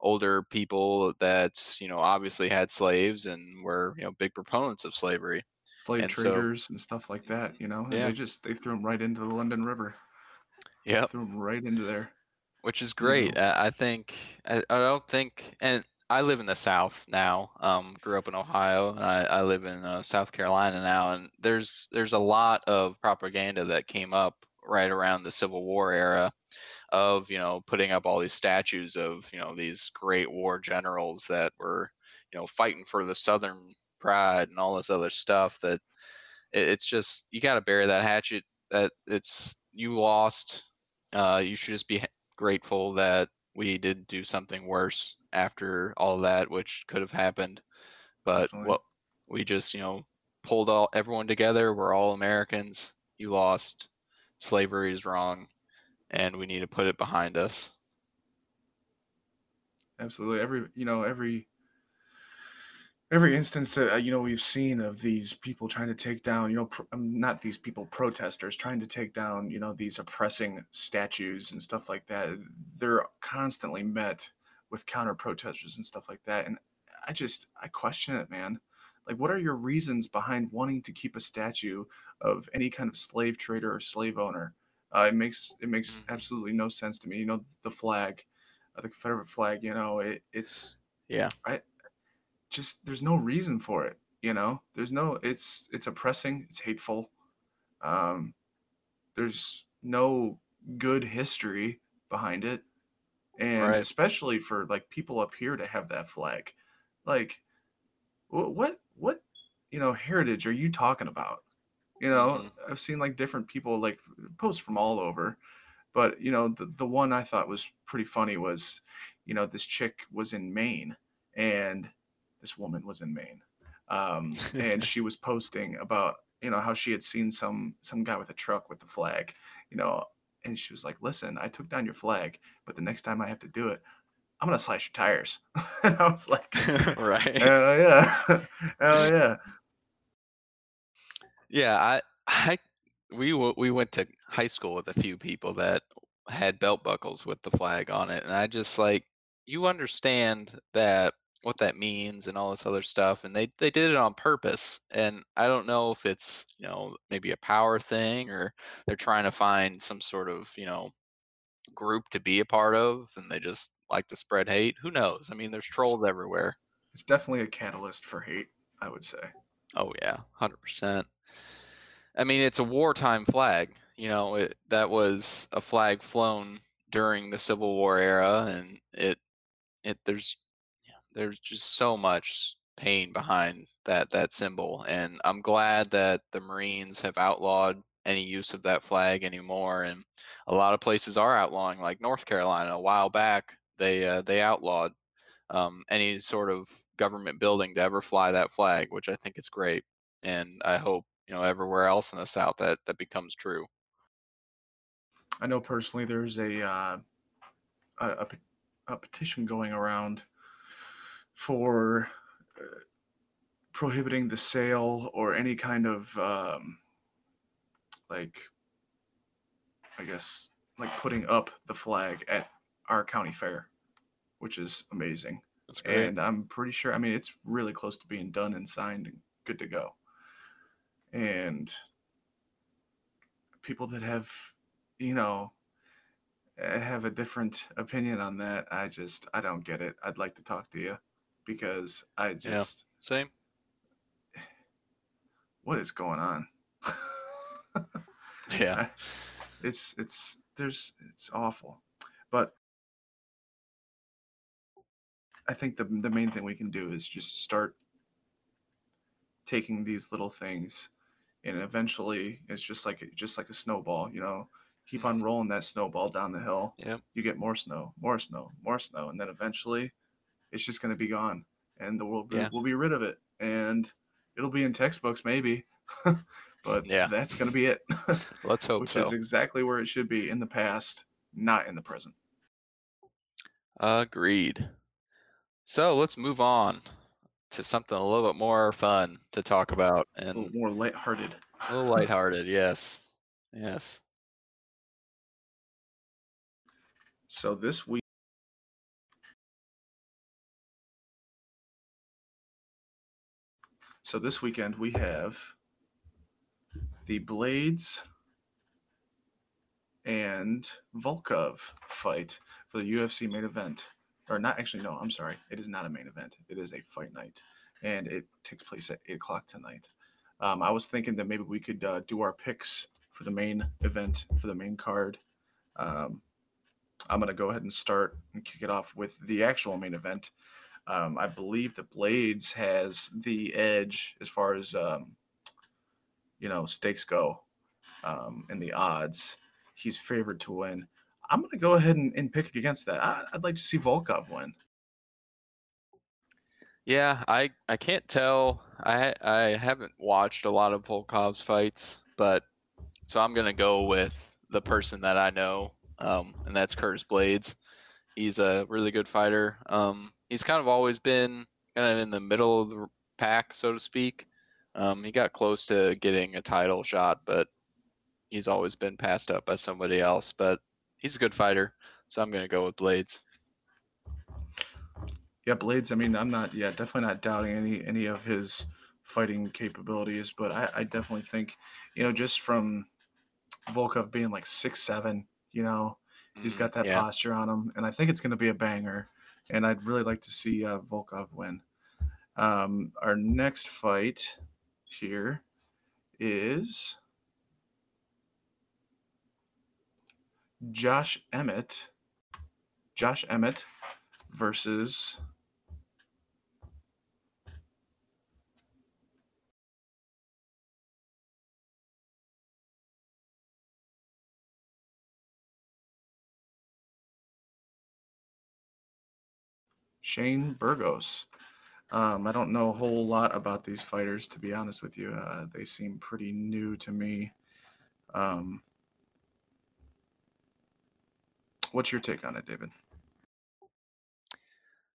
older people that you know obviously had slaves and were you know big proponents of slavery. Slave and so traders and stuff like that, you know, and yeah. they just they threw them right into the London River. They yep threw them right into there, which is you great. know. I, I think I, I don't think, and I live in the South now. Um, grew up in Ohio, and I, I live in uh, South Carolina now. And there's there's a lot of propaganda that came up right around the Civil War era of you know putting up all these statues of you know these great war generals that were you know fighting for the Southern pride and all this other stuff that it, it's just you got to bury that hatchet that it's you lost uh you should just be grateful that we didn't do something worse after all that which could have happened but Definitely. what we just you know pulled all everyone together we're all americans you lost slavery is wrong and we need to put it behind us Absolutely. Every you know, every every instance that uh, you know we've seen of these people trying to take down, you know, pr- um, not these people protesters trying to take down, you know, these oppressing statues and stuff like that. They're constantly met with counter protesters and stuff like that. And I just I question it, man. Like, what are your reasons behind wanting to keep a statue of any kind of slave trader or slave owner? Uh, it makes it makes hmm absolutely no sense to me. You know, the flag, uh, the Confederate flag. You know, it, it's yeah I just there's no reason for it. You know, there's no. It's it's oppressing. It's hateful. Um, there's no good history behind it, and right especially for like people up here to have that flag, like wh- what what you know heritage are you talking about? You know, hmm I've seen like different people like posts from all over, but you know the the one I thought was pretty funny was, you know, this chick was in Maine and this woman was in Maine. Um, <laughs> and she was posting about, you know, how she had seen some some guy with a truck with the flag, you know, and she was like, "Listen, I took down your flag, but the next time I have to do it, I'm gonna slash your tires." <laughs> and I was like, <laughs> right "Hell yeah, hell yeah." Yeah, I I we w- we went to high school with a few people that had belt buckles with the flag on it, and I just like you understand that what that means and all this other stuff, and they they did it on purpose, and I don't know if it's you know maybe a power thing or they're trying to find some sort of you know group to be a part of and they just like to spread hate. Who knows? I mean, there's trolls everywhere. it's definitely a catalyst for hate, I would say. Oh yeah, 100%. I mean, it's a wartime flag. You know, it, that was a flag flown during the Civil War era, and it it there's there's just so much pain behind that that symbol, and I'm glad that the Marines have outlawed any use of that flag anymore, and a lot of places are outlawing, like North Carolina. A while back, they uh, they outlawed um, any sort of government building to ever fly that flag, which I think is great, and I hope you know everywhere else in the South that that becomes true. I know personally there's a uh, a, a, a petition going around for uh, prohibiting the sale or any kind of um, like I guess like putting up the flag at our county fair, which is amazing. That's great. And I'm pretty sure I mean it's really close to being done and signed and good to go. And people that have you know uh, have a different opinion on that, I just I don't get it. I'd like to talk to you because I Yeah, just same. what is going on? <laughs> Yeah, it's it's there's it's awful. But I think the the main thing we can do is just start taking these little things and eventually it's just like just like a snowball, you know. Keep on Mhm. rolling that snowball down the hill. Yep. You get more snow, more snow, more snow, and then eventually it's just going to be gone and the world Yeah. will be rid of it and it'll be in textbooks maybe. <laughs> but Yeah. that's going to be it. <laughs> let's hope Which so. is exactly where it should be in the past, not in the present. Agreed. So let's move on to something a little bit more fun to talk about A and little more lighthearted. a little lighthearted. Yes, yes. So this week, so this weekend we have the Blaydes and Volkov fight for the UFC main event. Or not actually, no, I'm sorry. It is not a main event. It is a fight night. And it takes place at 8 o'clock tonight. Um, I was thinking that maybe we could uh, do our picks for the main event, for the main card. Um, I'm going to go ahead and start and kick it off with the actual main event. Um, I believe the Blaydes has the edge as far as um, you know stakes go um, and the odds. He's favored to win. I'm going to go ahead and, and pick against that. I, I'd like to see Volkov win. Yeah, I I can't tell. I I haven't watched a lot of Volkov's fights, but so I'm gonna go with the person that I know, um, and that's Curtis Blaydes. He's a really good fighter. Um, he's kind of always been kind of in the middle of the pack, so to speak. Um, he got close to getting a title shot, but he's always been passed up by somebody else. But he's a good fighter, so I'm gonna go with Blaydes. Yeah, Blaydes. I mean, I'm not. Yeah, definitely not doubting any any of his fighting capabilities, but I, I definitely think, you know, just from Volkov being like six seven, you know, he's got that yeah. posture on him, and I think it's going to be a banger. And I'd really like to see uh, Volkov win. Um, our next fight here is Josh Emmett. Josh Emmett versus Shane Burgos. Um, I don't know a whole lot about these fighters, to be honest with you. Uh, they seem pretty new to me. Um, what's your take on it, David?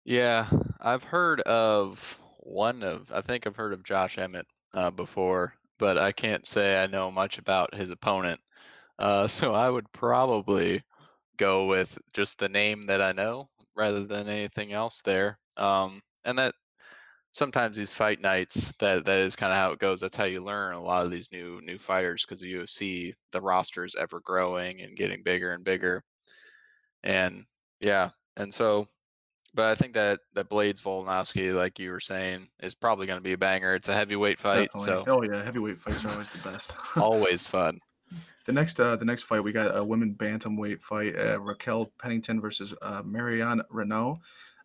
Yeah, I've heard of one of, I think I've heard of Josh Emmett uh, before, but I can't say I know much about his opponent. Uh, <laughs> so I would probably go with just the name that I know rather than anything else there. Um, and that sometimes these fight nights, that that is kind of how it goes. That's how you learn a lot of these new new fighters because the UFC, the roster is ever growing and getting bigger and bigger. and yeah, and so but I think that that Blaydes Volkanovski, like you were saying, is probably going to be a banger. It's a heavyweight fight, Definitely. so Oh yeah, heavyweight fights are always the best. <laughs> always fun. The next uh, the next fight we got a women bantamweight fight: uh, Raquel Pennington versus uh, Marion Reneau.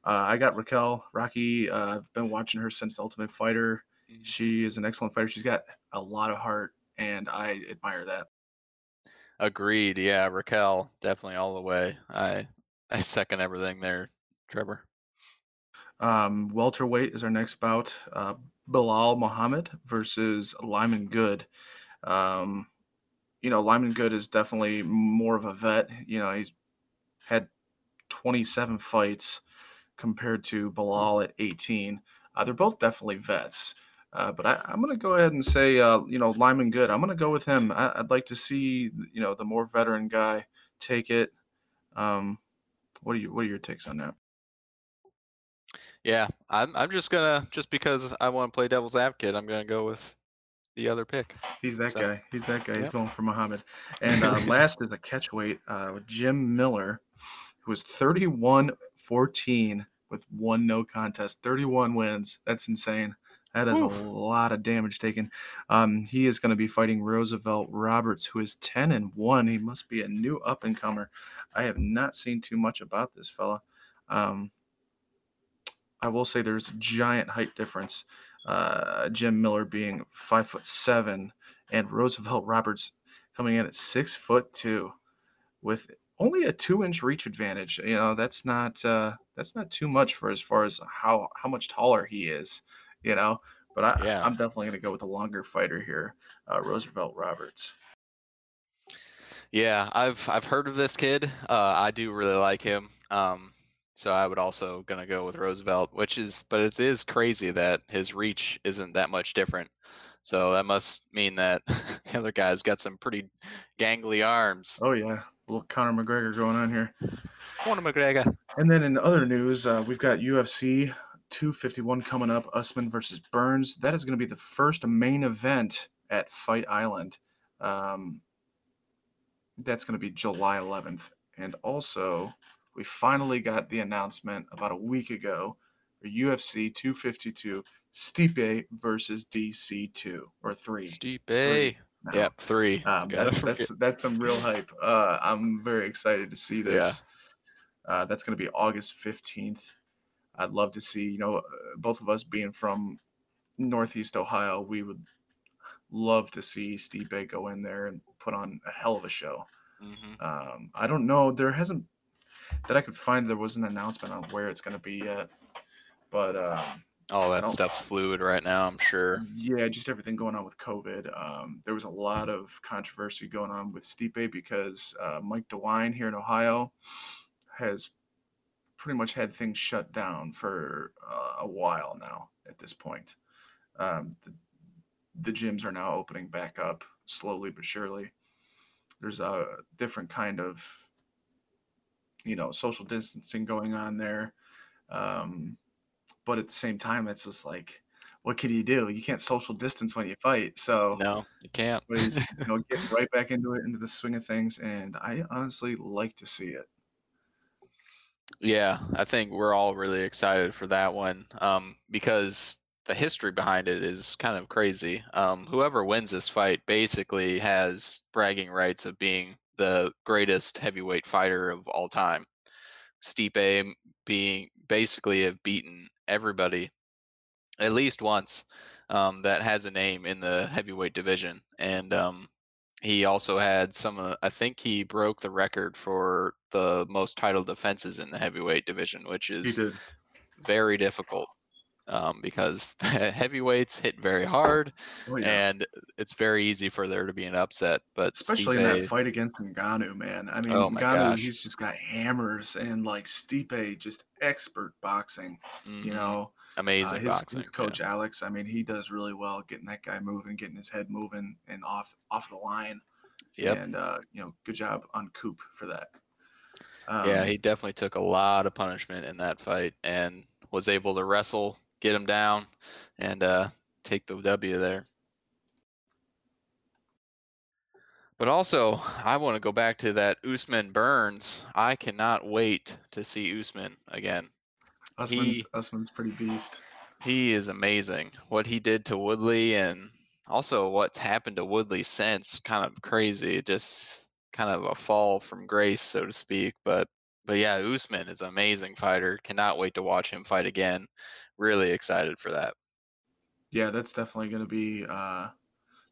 Uh, I got Raquel Rocky. Uh, I've been watching her since the Ultimate Fighter. Mhm. She is an excellent fighter. She's got a lot of heart, and I admire that. Agreed. Yeah, Raquel, definitely all the way. I I second everything there, Trevor. Um, welterweight is our next bout. Uh, Belal Muhammad versus Lyman Good. Um, you know, Lyman Good is definitely more of a vet. You know, he's had 27 fights compared to Belal at 18. Uh, they're both definitely vets. Uh, but I, I'm going to go ahead and say, uh, you know, Lyman Good. I'm going to go with him. I, I'd like to see, you know, the more veteran guy take it. Um, what are you? What are your takes on that? Yeah, I'm I'm just gonna just because I want to play devil's advocate, I'm gonna go with the other pick. He's that So, guy. He's that guy. He's going for Muhammad. <laughs> And uh, last is a catchweight, uh, Jim Miller, who was 31 14 with one no contest, 31 wins. That's insane. That is a lot of damage taken. Um, he is going to be fighting Roosevelt Roberts, who is 10 and 1. He must be a new up and comer. I have not seen too much about this fella. Um, I will say there's a giant height difference. Uh, Jim Miller being five foot seven, and Roosevelt <laughs> Roberts coming in at six foot two, with only a two inch reach advantage. You know that's not uh, that's not too much for as far as how how much taller he is. You know, but I, Yeah. I'm definitely gonna go with the longer fighter here, uh, Roosevelt Roberts. Yeah, I've I've heard of this kid. Uh, I do really like him. Um, so I would also gonna go with Roosevelt, which is, but it is crazy that his reach isn't that much different. So that must mean that <laughs> the other guy's got some pretty gangly arms. Oh yeah, a little Conor McGregor going on here. Conor McGregor. And then in other news, uh, we've got UFC 251 coming up, Usman versus Burns. That is going to be the first main event at Fight Island. Um, that's going to be July 11th. And also, we finally got the announcement about a week ago for UFC 252 Stipe versus DC2 or 3. Stipe. now. Yep, three. Um, Gotta that's, that's that's some real hype. Uh, I'm very excited to see this. Uh, that's going to be August 15th. I'd love to see, you know, uh, both of us being from Northeast Ohio, we would love to see Stipe go in there and put on a hell of a show. Mhm. Um, I don't know, there hasn't that I could find. There was an announcement on where it's going to be yet, but um, All that stuff's fluid right now, I'm sure. yeah, just everything going on with COVID. Um, there was a lot of controversy going on with Stipe because uh, Mike DeWine here in Ohio has pretty much had things shut down for uh, a while now at this point. Um, the, the gyms are now opening back up slowly but surely. There's a different kind of, you know, social distancing going on there. Um, but at the same time, it's just like, what can you do? You can't social distance when you fight. So, No, you can't. <laughs> but he's <laughs> you know getting right back into it, into the swing of things, and I honestly like to see it. Yeah, I think we're all really excited for that one um, because the history behind it is kind of crazy. Um, whoever wins this fight basically has bragging rights of being the greatest heavyweight fighter of all time. Stipe being basically have beaten everybody at least once um, that has a name in the heavyweight division, and um, he also had some. Uh, I think he broke the record for the most title defenses in the heavyweight division, which is very difficult um, because <laughs> the heavyweights hit very hard, Oh, yeah. and it's very easy for there to be an upset. But Especially in that fight against Ngannou, man. I mean, Oh my Ngannou, gosh. he's just got hammers, and like Stipe, just expert boxing. You mhm, know, uh, amazing his, boxing. his yeah. coach Alex. I mean, he does really well getting that guy moving, getting his head moving, and off off the line. Yep. And uh, you know, good job on Coop for that. yeah, Um, he definitely took a lot of punishment in that fight and was able to wrestle, get him down, and uh, take the W there. But also, I want to go back to that Usman Burns. I cannot wait to see Usman again. Usman's He Usman's pretty beast. he is amazing. What he did to Woodley and also what's happened to Woodley since, kind of crazy. Just kind of a fall from grace, so to speak. But but yeah, Usman is an amazing fighter. Cannot wait to watch him fight again. Really excited for that. Yeah, that's definitely going to be. Uh,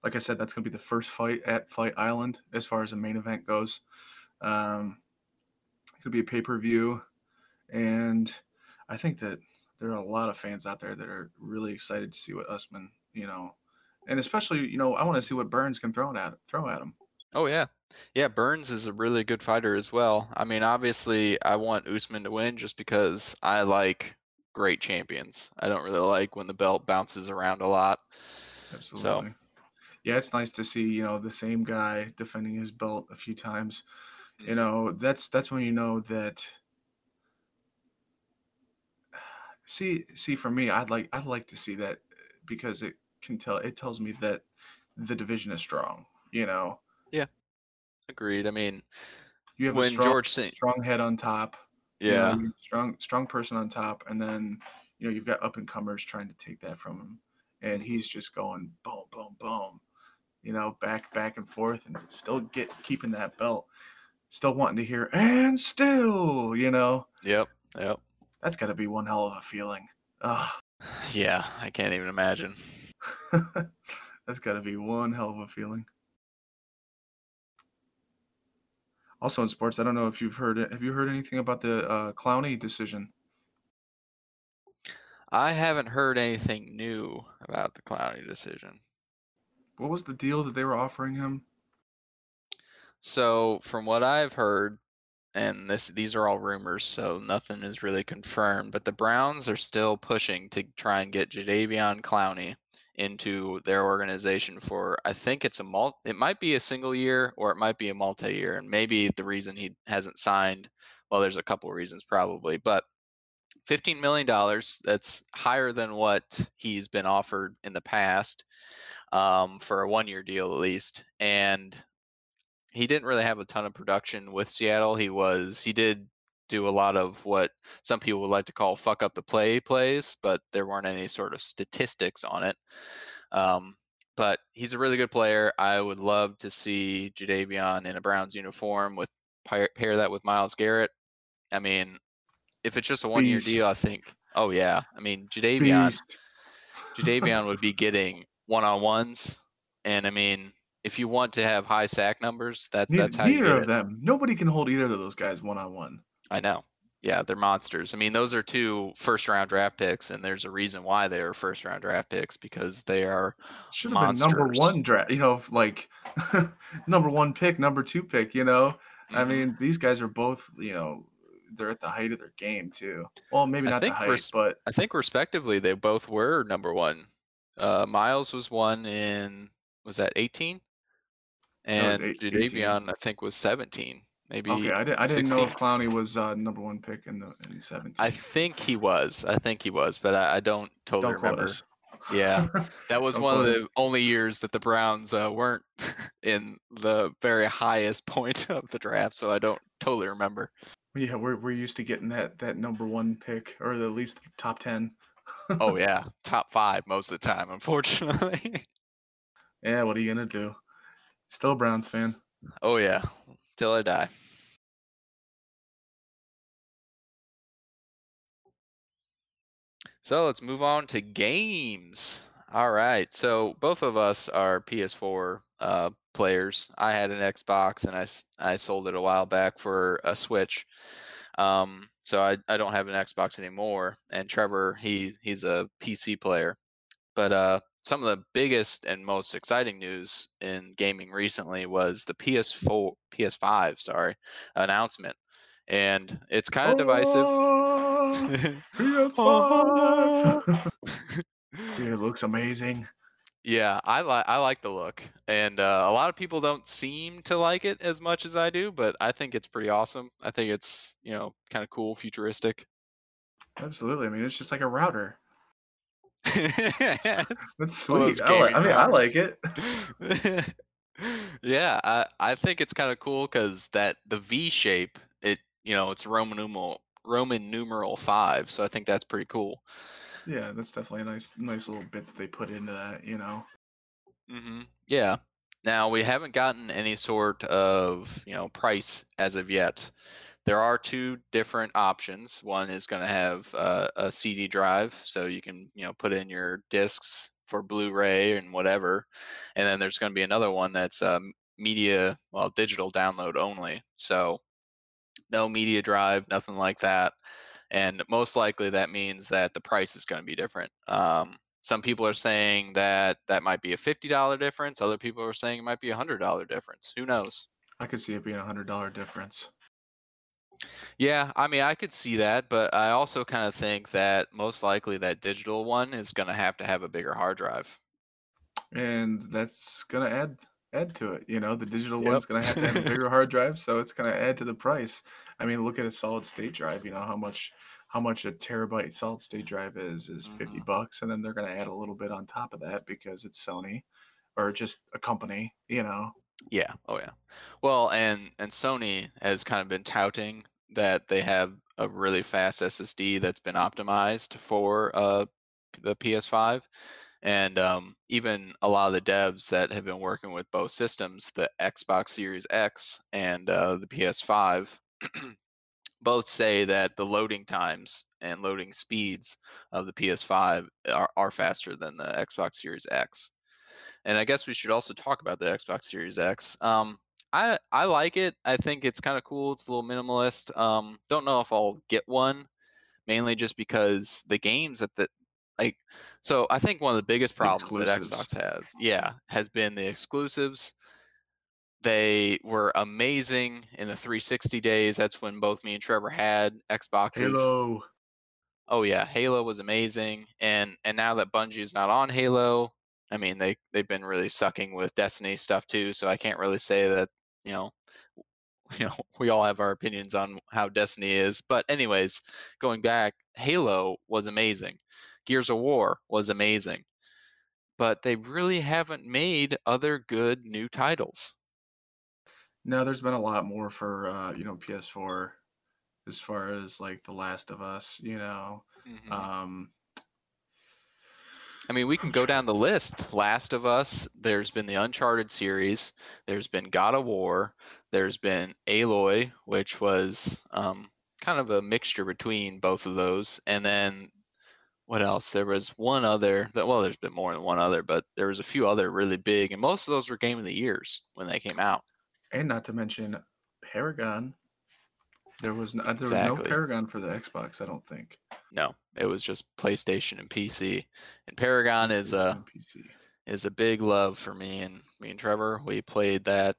like I said, that's going to be the first fight at Fight Island as far as a main event goes. Um, it'll be a pay per view, and I think that there are a lot of fans out there that are really excited to see what Usman, you know, and especially you know I want to see what Burns can throw at throw at him. Oh yeah, yeah. Burns is a really good fighter as well. I mean, obviously, I want Usman to win just because I like great champions. I don't really like when the belt bounces around a lot. Absolutely. So Yeah, it's nice to see you know the same guy defending his belt a few times. You mhm. know that's that's when you know that. <sighs> See, see, for me, I'd like I'd like to see that because it can tell it tells me that the division is strong. You know, yeah, agreed. I mean, you have a when strong George St. strong head on top. You know, Yeah, strong strong person on top, and then you know you've got up and comers trying to take that from him, and he's just going boom, boom, boom. You know, back back and forth, and still get keeping that belt. Still wanting to hear and still, you know, yep, yep. that's got to be one hell of a feeling. Oh, <sighs> Yeah, I can't even imagine. <laughs> that's got to be one hell of a feeling. Also in sports, I don't know if you've heard it. Have you heard anything about the uh, Clowney decision? I haven't heard anything new about the Clowney decision. What was the deal that they were offering him? So, from what I've heard, and this these are all rumors, so nothing is really confirmed. But the Browns are still pushing to try and get Jadeveon Clowney into their organization for I think it's a mul it might be a single year or it might be a multi-year. And maybe the reason he hasn't signed, well, there's a couple of reasons probably, but $15 million, dollars, that's higher than what he's been offered in the past um, for a one year deal at least. And he didn't really have a ton of production with Seattle. He was he did do a lot of what some people would like to call fuck up the play plays, but there weren't any sort of statistics on it. Um, but he's a really good player. I would love to see Jadeveon in a Browns uniform with pair, that with Myles Garrett. I mean, if it's just a one year deal, I think. Oh yeah, I mean Jadeveon. <laughs> Jadeveon would be getting one on ones, and I mean if you want to have high sack numbers, that's Ne- that's how you neither of it. them. Nobody can hold either of those guys one on one. I know. Yeah, they're monsters. I mean, those are two first round draft picks, and there's a reason why they are first round draft picks because they are Should have been number one draft. You know, like <laughs> number one pick, number two pick. You know, I Mhm. mean, these guys are both. You know, they're at the height of their game too. Well, maybe I not the height, res- but I think respectively they both were number one. Uh, Myles was one in was that 18, that was and eight, Jadeveon I think was 17, Okay, I didn't. I didn't know if Clowney was uh, number one pick in the in I think he was. I think he was, but I, I don't totally Don't remember. us. Yeah, <laughs> that was one of us. the only years that the Browns uh, weren't <laughs> in the very highest <laughs> point of the draft, so I don't totally remember. Yeah, we're we're used to getting that that number one pick or at least top ten. Oh yeah, top five most of the time, unfortunately. Yeah, what are you gonna do? Still a Browns fan. oh yeah, till I die. So let's move on to games. All right. So both of us are PS4 uh, players. I had an Xbox and I, I sold it a while back for a Switch. Um, so I, I don't have an Xbox anymore. And Trevor, he he's a PC player. But uh, some of the biggest and most exciting news in gaming recently was the PS4, PS5, sorry, announcement. And it's kind of divisive. Oh, <laughs> PS5. <laughs> <laughs> Dude, it looks amazing. Yeah, I like I like the look, and uh, a lot of people don't seem to like it as much as I do, but I think it's pretty awesome. I think it's you know kind of cool, futuristic. Absolutely. I mean, it's just like a router. <laughs> That's one of those sweet. I, like, I mean, I like it. <laughs> yeah, I I think it's kind of cool because that the V shape, it you know, it's Roman numeral Roman numeral five, so I think that's pretty cool. Yeah, that's definitely a nice nice little bit that they put into that, you know. hmm Yeah. Now we haven't gotten any sort of you know price as of yet. There are two different options. One is going to have uh, a CD drive, so you can you know put in your discs for Blu-ray and whatever, and then there's going to be another one that's um, media, well, digital download only. So no media drive, nothing like that. And most likely that means that the price is going to be different. Um, some people are saying that that might be a $50 difference. Other people are saying it might be a $100 difference. Who knows? I could see it being a hundred dollar difference. Yeah, I mean, I could see that, but I also kind of think that most likely that digital one is going to have to have a bigger hard drive. and that's gonna add add to it. You know, the digital Yep. one's gonna have to have a bigger hard drive, so it's gonna add to the price. I mean, look at a solid state drive. You know how much how much a terabyte solid state drive is is fifty Mhm. bucks, and then they're gonna add a little bit on top of that because it's Sony or just a company. You know, Yeah. Oh yeah. Well, and and Sony has kind of been touting that they have a really fast SSD that's been optimized for uh the PS5, and um, even a lot of the devs that have been working with both systems, the Xbox Series X and uh, the PS5, <clears throat> both say that the loading times and loading speeds of the PS5 are, are faster than the Xbox Series X. And I guess we should also talk about the Xbox Series X. Um, I I like it. I think it's kind of cool. It's a little minimalist. Um, don't know if I'll get one, mainly just because the games that the like. So I think one of the biggest problems that. Xbox has, yeah, has been the exclusives. They were amazing in the 360 days. That's when both me and Trevor had Xboxes. Halo. Oh yeah, Halo was amazing, and and now that Bungie is not on Halo, I mean they they've been really sucking with Destiny stuff too. So I can't really say that you know <laughs> you know we all have our opinions on how Destiny is. But anyways, going back, Halo was amazing. Gears of War was amazing, but they really haven't made other good new titles. No, there's been a lot more for uh, you know PS4 as far as like The Last of Us. You know, Mhm. um, I mean, we can go down the list. Last of Us, there's been the Uncharted series, there's been God of War, there's been Aloy, which was um, kind of a mixture between both of those. And then what else? There was one other, that, well, there's been more than one other, but there was a few other really big, and most of those were Game of the Years when they came out. And not to mention Paragon. There was no, there was no Paragon for the Xbox. I don't think. No, it was just PlayStation and PC. And Paragon is a PC. is a big love for me and me and Trevor. We played that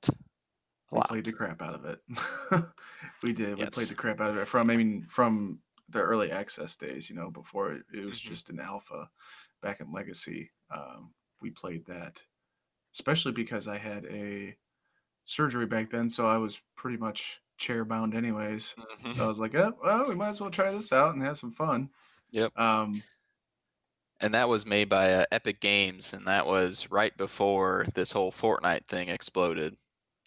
a We played the crap out of it. <laughs> we did. We played the crap out of it from. I mean, from the early access days. You know, before it, it was Mhm. just an alpha back in Legacy. Um, we played that, especially because I had a surgery back then, so I was pretty much chair bound anyways. Mhm. So I was like, oh, well, we might as well try this out and have some fun. Yep. Um, and that was made by uh, Epic Games, and that was right before this whole Fortnite thing exploded.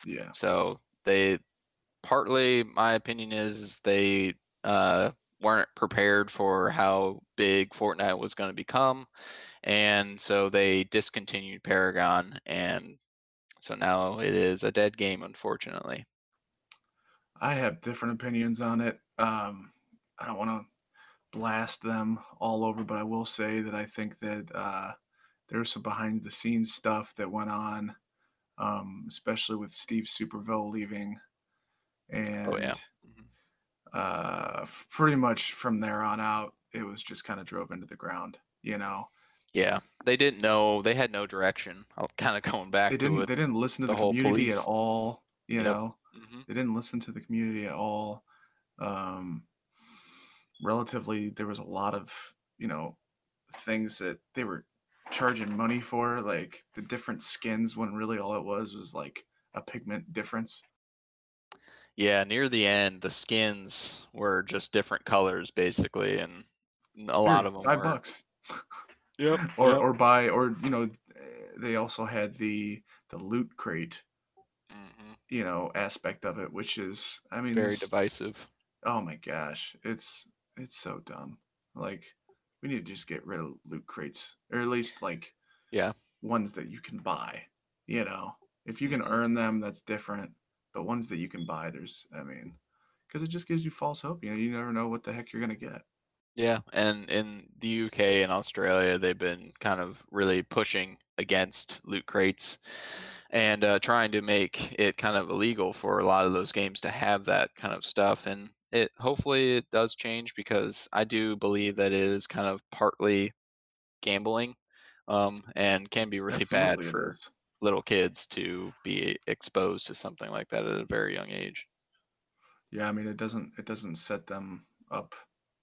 yeah. So they, partly, my opinion is they uh, weren't prepared for how big Fortnite was going to become, and so they discontinued Paragon, and so now it is a dead game, unfortunately. I have different opinions on it. Um, I don't want to blast them all over, but I will say that I think that uh, there's some behind the scenes stuff that went on, um, especially with Steve Superville leaving. And Oh yeah. Mhm. uh, pretty much from there on out, it was just kind of drove into the ground, you know. Yeah, they didn't know. They had no direction. Kind of going back They didn't they didn't listen to the the, whole community police. at all, you Yep. know. Mhm. They didn't listen to the community at all. Um, relatively, there was a lot of you know things that they were charging money for, like the different skins. When really all it was was like a pigment difference. Yeah, near the end, the skins were just different colors, basically, and a lot of them five weren't. bucks. Yep. <laughs> or yep. or buy or you know eh, they also had the the loot crate, you know, aspect of it, which is, I mean, Very divisive. oh my gosh, it's it's so dumb. Like, we need to just get rid of loot crates, or at least like Yeah. ones that you can buy. You know, if you can Mhm. earn them, that's different. But ones that you can buy, there's, I mean, because it just gives you false hope. You know, you never know what the heck you're gonna get. Yeah, and in the UK and Australia, they've been kind of really pushing against loot crates and uh, trying to make it kind of illegal for a lot of those games to have that kind of stuff. And it hopefully it does change because I do believe that it is kind of partly gambling, um, and can be really bad Absolutely, it for little kids to be exposed to something like that at a very young age. Yeah, I mean, it doesn't it doesn't set them up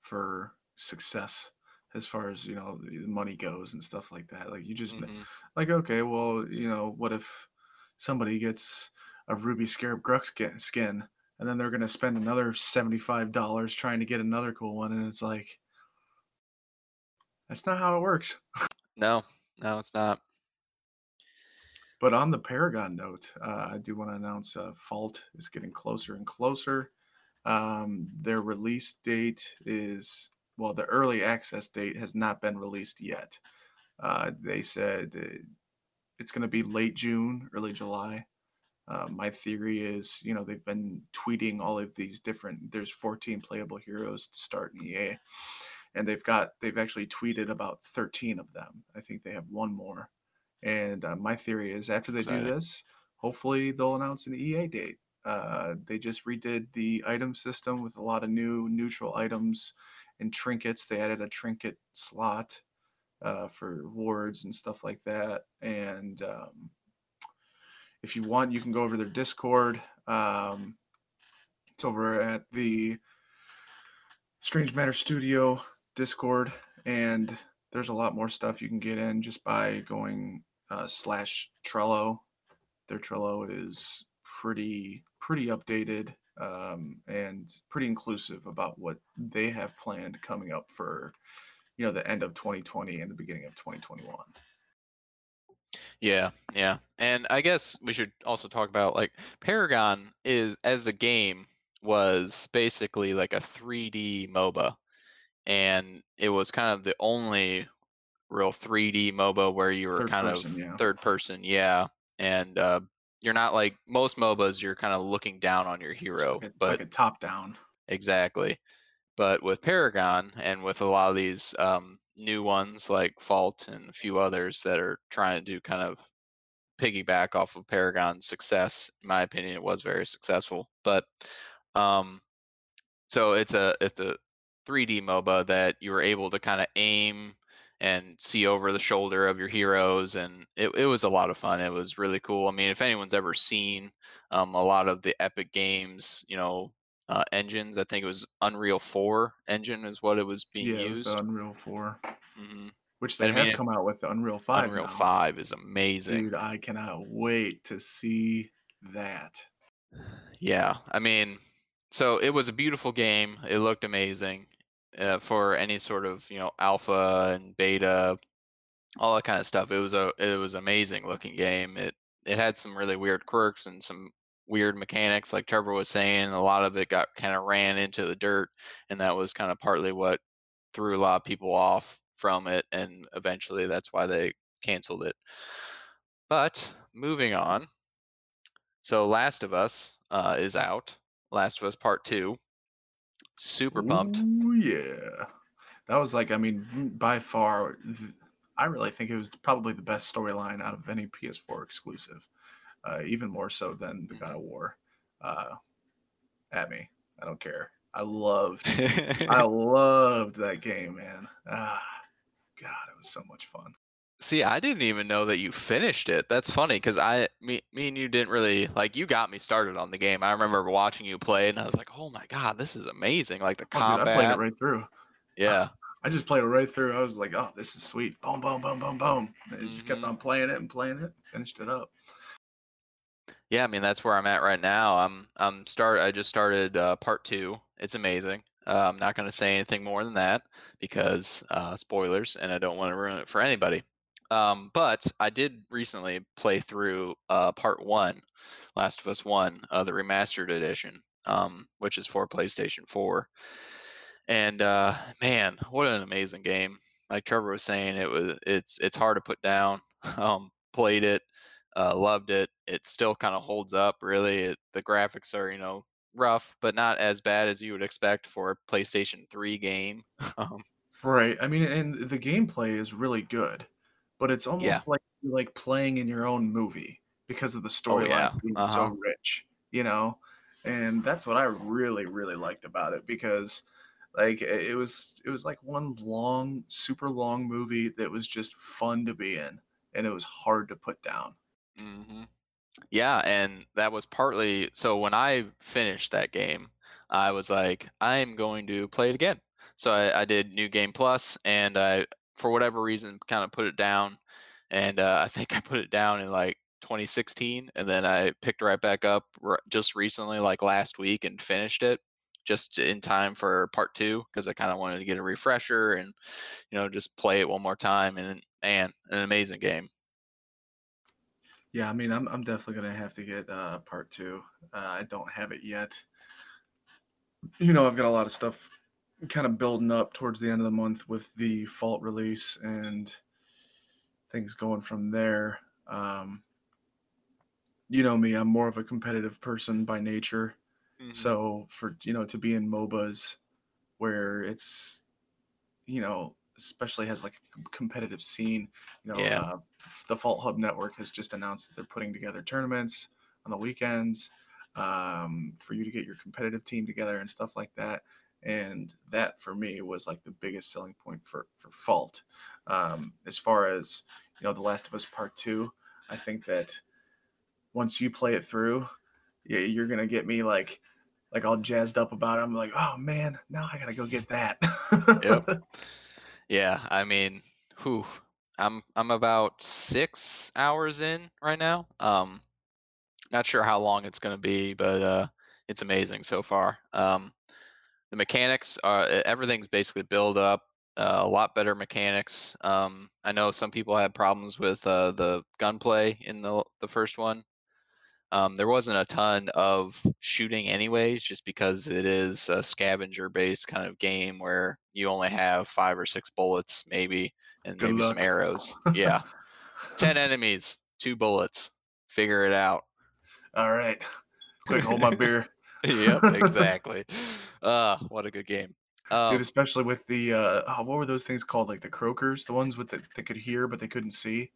for success as far as you know money goes and stuff like that. Like you just n- hmm like okay, well, you know, what if somebody gets a ruby scarab grux skin, and then they're gonna spend another seventy five dollars trying to get another cool one, and it's like that's not how it works. No, no, it's not. But on the Paragon note, uh, I do want to announce uh, Fault is getting closer and closer. Um, their release date is, well, the early access date has not been released yet. Uh, they said uh, it's going to be late June, early July. Uh, my theory is, you know, they've been tweeting all of these different. There's 14 playable heroes to start in EA, and they've got they've actually tweeted about 13 of them. I think they have one more. And uh, my theory is, after they do this, hopefully they'll announce an EA date. Uh, they just redid the item system with a lot of new neutral items and trinkets. They added a trinket slot uh, for wards and stuff like that. And um, if you want, you can go over their Discord. Um, it's over at the Strange Matter Studio Discord, and there's a lot more stuff you can get in just by going uh, slash Trello. Their Trello is pretty pretty updated um, and pretty inclusive about what they have planned coming up for you know the end of 2020 and the beginning of 2021. Yeah, yeah. And I guess we should also talk about like Paragon is as a game was basically like a 3D MOBA and it was kind of the only real 3D MOBA where you were Third kind person, of yeah. third person, yeah. And uh you're not like most MOBAs you're kind of looking down on your hero, like a but like a top down. exactly. But with Paragon and with a lot of these um new ones like Fault and a few others that are trying to do kind of piggyback off of Paragon's success. In my opinion, it was very successful. But um, so it's a it's a 3D MOBA that you were able to kind of aim and see over the shoulder of your heroes, and it, it was a lot of fun. It was really cool. I mean, if anyone's ever seen um, a lot of the Epic Games, you know, uh, engines, I think it was Unreal 4 engine is what it was being Yeah, used. Unreal 4, hmm which they I have mean, come out with the Unreal 5 Unreal now. 5 is amazing. Dude, I cannot wait to see that. Yeah, I mean, so it was a beautiful game. It looked amazing uh, for any sort of you know alpha and beta, all that kind of stuff. It was a it was amazing looking game. It it had some really weird quirks and some weird mechanics, like Trevor was saying. A lot of it got kind of ran into the dirt, and that was kind of partly what threw a lot of people off from it, and eventually that's why they canceled it. But moving on, so Last of Us uh, is out. Last of Us Part Two. Super pumped. Ooh, yeah. That was like, I mean, by far, I really think it was probably the best storyline out of any PS4 exclusive, uh, even more so than the God Mhm. of War. Uh, at me, I don't care. I loved, I <laughs> loved that game, man. Ah, God, it was so much fun. See, I didn't even know that you finished it. That's funny because I, me, me and you didn't really like. You got me started on the game. I remember watching you play, and I was like, "Oh my god, this is amazing!" Like the Oh, dude, I played it right through. <laughs> Yeah. I just played it right through. I was like, oh, this is sweet. Boom, boom, boom, boom, boom. And it just kept Mhm. on playing it and playing it. Finished it up. Yeah, I mean that's where I'm at right now. I'm I'm start I just started uh, part two. It's amazing. Uh, I'm not going to say anything more than that because uh, spoilers, and I don't want to ruin it for anybody. Um, but I did recently play through uh, part one, Last of Us One, uh, the remastered edition, um, which is for PlayStation Four. And uh, man, what an amazing game! Like Trevor was saying, it was it's it's hard to put down. <laughs> Um, played it, uh, loved it. It still kind of holds up. Really, it, the graphics are you know rough, but not as bad as you would expect for a PlayStation Three game. <laughs> um, Right. I mean, and the gameplay is really good, but it's yeah. almost like like playing in your own movie because of the Oh storyline yeah. being Uh so rich, you know? And that's what I really, really liked about it because like it was it was like one long, super long movie that was just fun to be in and it was hard to put down. Hmm Yeah, and that was partly so when I finished that game, I was like, I'm going to play it again. So I, I did New Game Plus, and I, for whatever reason, kind of put it down. And uh, <laughs> I think I put it down in like 2016, and then I picked right back up r- just recently, like last week, and finished it just in time for part two because I kind of wanted to get a refresher and you know just play it one more time. And and an amazing game. Yeah, I mean, I'm I'm definitely gonna have to get uh part two. Uh, I don't have it yet. You know, I've got a lot of stuff kind of building up towards the end of the month with the fault release and things going from there. Um, you know me, I'm more of a competitive person by nature. hmm So for you know to be in MOBAs where it's you know especially has like a competitive scene, you know Yeah. uh, the Fault Hub Network has just announced that they're putting together tournaments on the weekends um, for you to get your competitive team together and stuff like that. And that for me was like the biggest selling point for for Fault. Um, as far as you know, The Last of Us Part Two, I think that once you play it through, yeah, you're gonna get me like like all jazzed up about it. I'm like, oh man, now I gotta go get that. Yep. <laughs> Yeah, I mean, whew, I'm I'm about six hours in right now. Um, not sure how long it's gonna be, but uh, it's amazing so far. Um, the mechanics are everything's basically built up. Uh, a lot better mechanics. Um, I know some people had problems with uh, the gunplay in the the first one. Um, there wasn't a ton of shooting anyways, just because it is a scavenger based kind of game where you only have five or six bullets, maybe, and Good maybe some arrows. <laughs> Yeah. 10 enemies, two bullets. Figure it out. All right. <laughs> Quick, hold my beer. yep, <laughs> exactly. Uh, what a good game. Dude, Um, especially with the uh oh, what were those things called? Like the croakers, the ones with the they could hear but they couldn't see.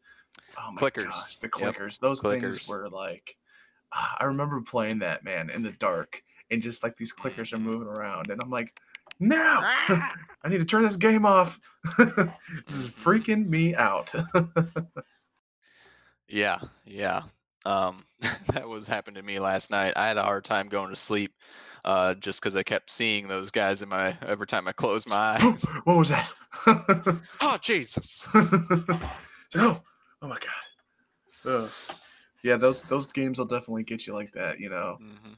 Oh my clickers. gosh, the Yep, clickers. Those things clickers. were like <sighs> I remember playing that man in the dark and just like these clickers are moving around and I'm like, no, Ah! <laughs> I need to turn this game off. <laughs> this is freaking me out. <laughs> Yeah, yeah. Um, that was happened to me last night. I had a hard time going to sleep, uh, just because I kept seeing those guys in my every time I closed my eyes. what was that? Oh Jesus! no. Oh my god. Ugh. Yeah, those those games will definitely get you like that, you know. hmm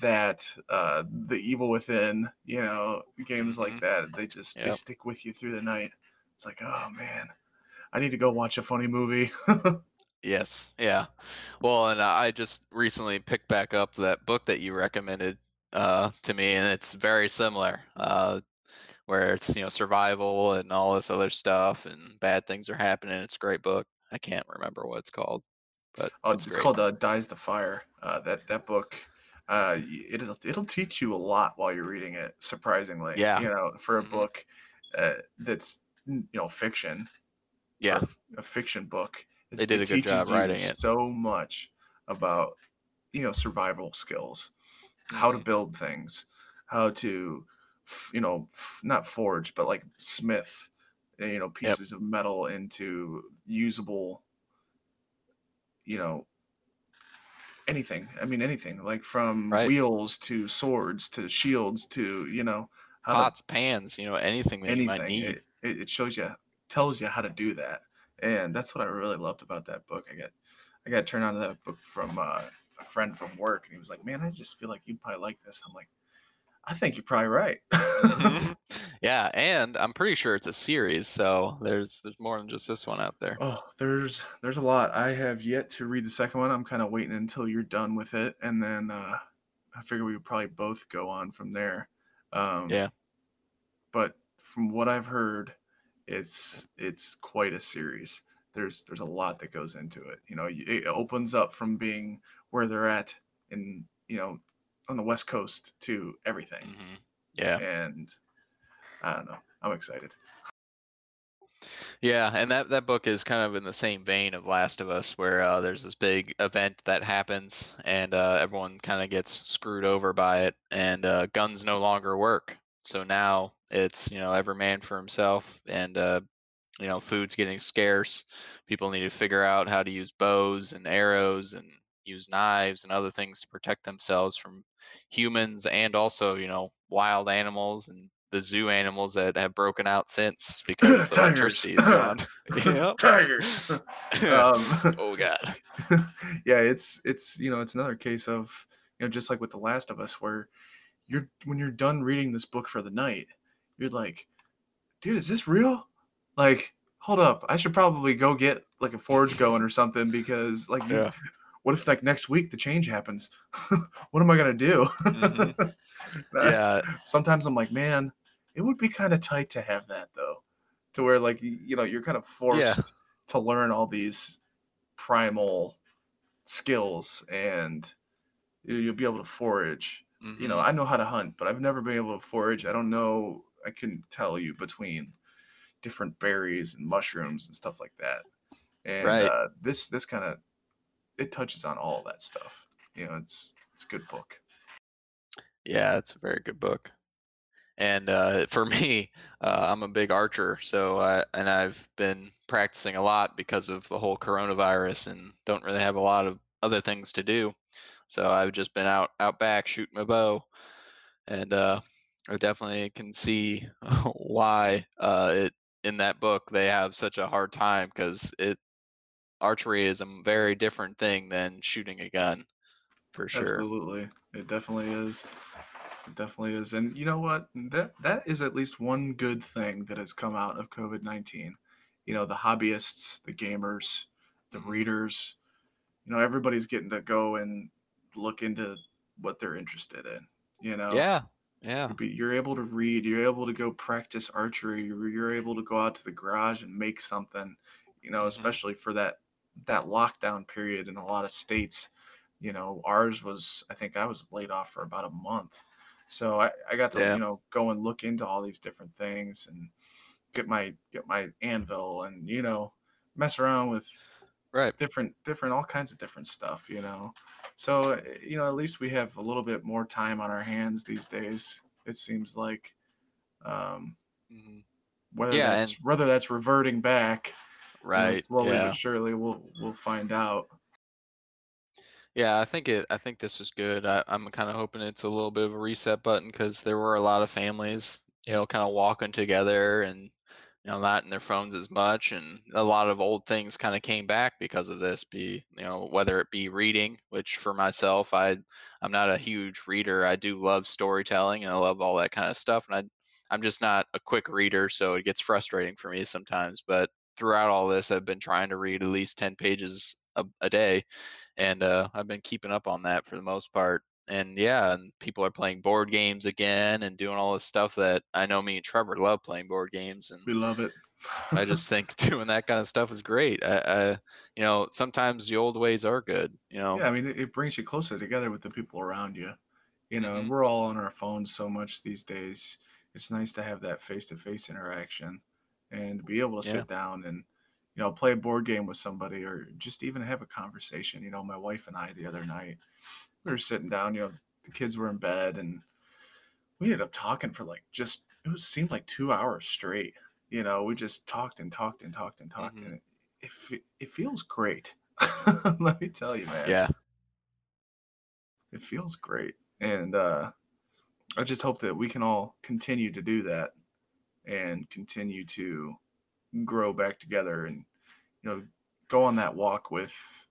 That uh The Evil Within, you know, games hmm like that, they just they stick with you through the night. It's like, oh man, I need to go watch a funny movie. <laughs> Yes. Yeah. Well, and I just recently picked back up that book that you recommended uh, to me, and it's very similar. Uh, where it's you know survival and all this other stuff, and bad things are happening. It's a great book. I can't remember what it's called, but oh, it's it's called uh, Dies the Fire. Uh, that that book, uh, it'll it'll teach you a lot while you're reading it. Surprisingly, Yeah. you know, for a hmm book uh, that's you know fiction, Yeah. a, fiction book, They did a good job writing it. so much about you know survival skills, how to hmm build things, how to you know f- not forge but like smith you know Yep. pieces of metal into usable you know anything i mean anything like from Right. wheels to swords to shields to you know how to Pots, pans, you know, anything that you might anything need. it, it, shows you tells you how to do that and that's what i really loved about that book i got i got turned on to that book from uh, a friend from work and he was like man i just feel like you'd probably like this i'm like I think you're probably right. Mhm. <laughs> <laughs> Yeah, and I'm pretty sure it's a series, so there's there's more than just this one out there. Oh, there's there's a lot. I have yet to read the second one. I'm kind of waiting until you're done with it, and then uh, I figure we would probably both go on from there. Um, Yeah. but from what I've heard, it's it's quite a series. There's there's a lot that goes into it. You know, it opens up from being where they're at in you know on the West Coast to everything, hmm Yeah. and I don't know. I'm excited. Yeah, and that that book is kind of in the same vein of Last of Us, where uh, there's this big event that happens, and uh, everyone kind of gets screwed over by it, and uh, guns no longer work. So now it's you know every man for himself, and uh, you know food's getting scarce. People need to figure out how to use bows and arrows and use knives and other things to protect themselves from humans and also you know wild animals and the zoo animals that have broken out since <laughs> because electricity is gone. <laughs> <laughs> yep. Tigers. um, oh god. yeah, it's it's you know it's another case of you know just like with The Last of Us, where you're when you're done reading this book for the night, you're like, dude, is this real? Like, hold up, I should probably go get like a forge going or something because like, you- Yeah. what if like next week the change happens? what am I gonna do? Mhm. Yeah. Sometimes I'm like, man, it would be kind of tight to have that though, to where like you know you're kind of forced to learn all these primal skills and you- you'll be able to forage. You know, mhm, I know how to hunt, but I've never been able to forage. I don't know. I couldn't tell you between different berries and mushrooms and stuff like that. And Right. uh, this this kind of it touches on all that stuff. You know, it's it's a good book. yeah, it's a very good book. And uh, for <laughs> me, uh, I'm a big archer, so I, and I've been practicing a lot because of the whole coronavirus, and don't really have a lot of other things to do. So I've just been out out back shooting my bow, and uh, I definitely can see <laughs> why uh, it in that book they have such a hard time because it archery is a very different thing than shooting a gun for sure. Absolutely, it definitely is. It definitely is. And you know what? That that is at least one good thing that has come out of COVID nineteen. You know, the hobbyists, the gamers, the Mhm. readers. You know, everybody's getting to go and look into what they're interested in. You know, Yeah, yeah, You're able to read. You're able to go practice archery. You're, able to go out to the garage and make something. You know, Mhm. especially for that that lockdown period in a lot of states. You know, ours was. I think I was laid off for about a month, so I, I got to Yeah. you know go and look into all these different things and get my get my anvil and you know mess around with right. different different all kinds of different stuff you know so uh, you know at least we have a little bit more time on our hands these days it seems like um mhm, whether Yeah, that's whether that's reverting back you know, Right. slowly Yeah. but surely we'll we'll find out Yeah, I think it. I think this was good. I, I'm kind of hoping it's a little bit of a reset button because there were a lot of families, you know, kind of walking together and you know not in their phones as much, and a lot of old things kind of came back because of this. Be you know whether it be reading, which for myself, I I'm not a huge reader. I do love storytelling and I love all that kind of stuff, and I I'm just not a quick reader, so it gets frustrating for me sometimes. But throughout all this, I've been trying to read at least ten pages a, a day and uh, I've been keeping up on that for the most part. And yeah, and people are playing board games again and doing all this stuff that I know me and Trevor love playing board games, and we love it I <laughs> just think <laughs> doing that kind of stuff is great. I, I you know, sometimes the old ways are good. You know, yeah i mean it, it brings you closer together with the people around you you know and Mhm. we're all on our phones so much these days it's nice to have that face-to-face interaction and be able to Yeah. sit down and you know play a board game with somebody or just even have a conversation you know my wife and i the other night we were sitting down you know the kids were in bed and we ended up talking for like just it was seemed like two hours straight you know we just talked and talked and talked and talked Mhm. and it, it, it feels great <laughs> let me tell you man yeah, it feels great and uh i just hope that we can all continue to do that and continue to grow back together and you know go on that walk with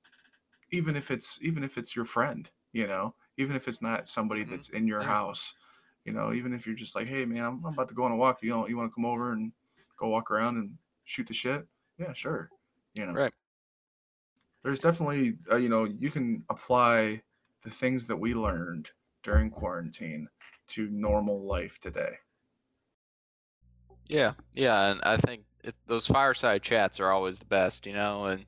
even if it's even if it's your friend you know even if it's not somebody Mhm. that's in your Yeah. house You know, even if you're just like, hey man, I'm, I'm about to go on a walk. You know, you want to come over and go walk around and shoot the shit? Yeah, sure. You know, Right. there's definitely uh, you know you can apply the things that we learned during quarantine to normal life today. Yeah, yeah, and I think it, those fireside chats are always the best, you know, and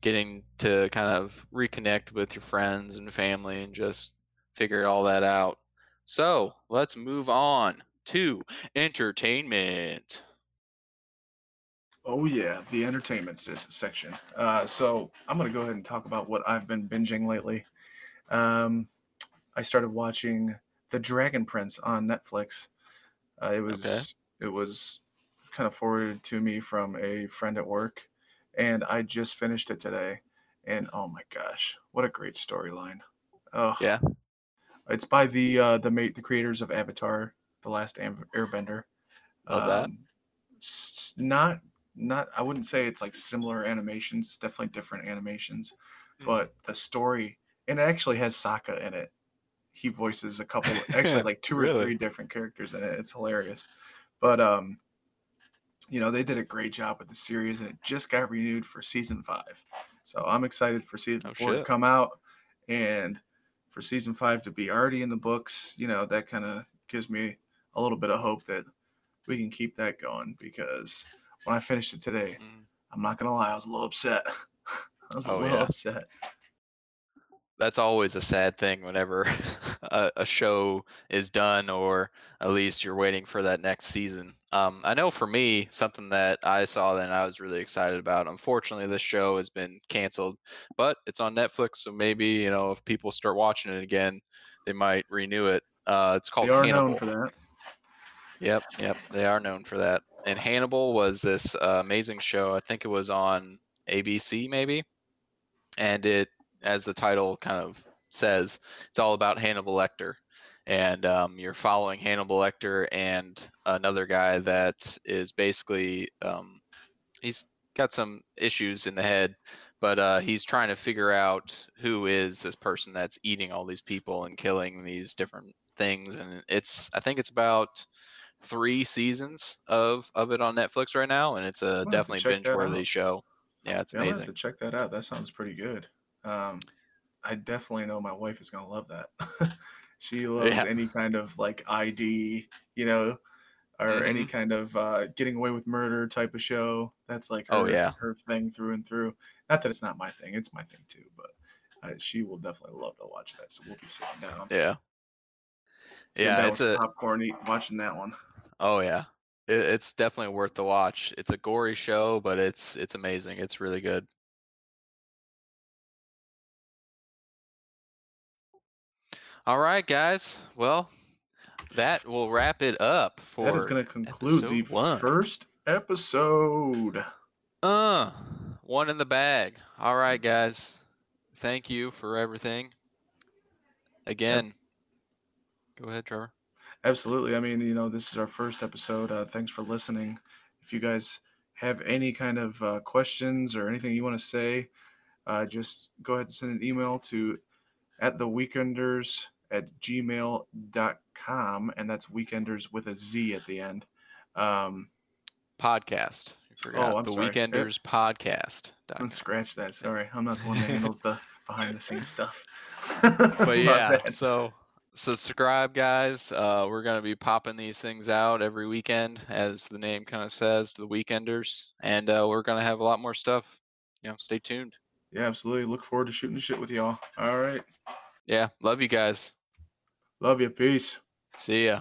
getting to kind of reconnect with your friends and family and just figure all that out. So let's move on to entertainment. Oh yeah, the entertainment s- section. Uh, so I'm gonna go ahead and talk about what I've been binging lately. Um, I started watching The Dragon Prince on Netflix. Uh, it was it was kind of forwarded to me from a friend at work, and I just finished it today. And oh my gosh, what a great storyline! Oh, Yeah, it's by the uh, the mate the creators of Avatar: The Last Airbender. love that. Um, s- not not I wouldn't say it's like similar animations. It's definitely different animations, Mm. but the story and it actually has Sokka in it. He voices a couple, <laughs> actually like two or Really? three different characters in it. It's hilarious, but um, you know they did a great job with the series, and it just got renewed for season five. So I'm excited for season Oh, four to come out, and for season five to be already in the books. You know that kind of gives me a little bit of hope that we can keep that going because when I finished it today, Mm. I'm not gonna lie, I was a little upset. <laughs> I was a Oh, little yeah. upset. That's always a sad thing whenever <laughs> a, a show is done, or at least you're waiting for that next season. Um, I know for me, something that I saw that I was really excited about. Unfortunately, this show has been canceled, but it's on Netflix, so maybe you know if people start watching it again, they might renew it. Uh, it's They called are Hannibal. known for that. Yep, yep, they are known for that. And Hannibal was this uh, amazing show. I think it was on ABC, maybe and it as the title kind of says it's all about hannibal lecter and um, you're following hannibal lecter and another guy that is basically um, he's got some issues in the head but uh, he's trying to figure out who is this person that's eating all these people and killing these different things and it's i think it's about three seasons of of it on netflix right now and it's a definitely binge worthy show yeah it's Yeah, I'm gonna have amazing to check that out. That sounds pretty good. Um, I definitely know my wife is gonna love that. <laughs> she loves Yeah. any kind of like ID, you know, or any Mhm. kind of uh, getting away with murder type of show. That's like her, Oh, yeah. her thing through and through. Not that it's not my thing; it's my thing too. But uh, she will definitely love to watch that. So we'll be sitting down, Yeah. sitting Yeah, down it's a popcorn, eat, watching that one. oh yeah. It, it's definitely worth the watch. It's a gory show, but it's it's amazing. It's really good. All right, guys. Well, that will wrap it up for That is going to conclude the one. first episode. uh one in the bag. All right, guys. Thank you for everything. Again. Go ahead, Trevor. Absolutely. I mean, you know, this is our first episode. Uh, thanks for listening. If you guys have any kind of uh, questions or anything you want to say, uh, just go ahead and send an email to at the weekenderz at gmail.com. And that's weekenderz with a Z at the end. Um, Podcast. Forgot Oh, I'm the sorry. Weekenderz podcast. let's scratch that. Sorry. I'm not the one that handles the <laughs> behind the scenes stuff. but <laughs> yeah so subscribe guys uh we're gonna be popping these things out every weekend as the name kind of says the weekenderz and uh we're gonna have a lot more stuff you know stay tuned Yeah, absolutely. Look forward to shooting the shit with y'all. All right. yeah love you guys Love you. Peace. see ya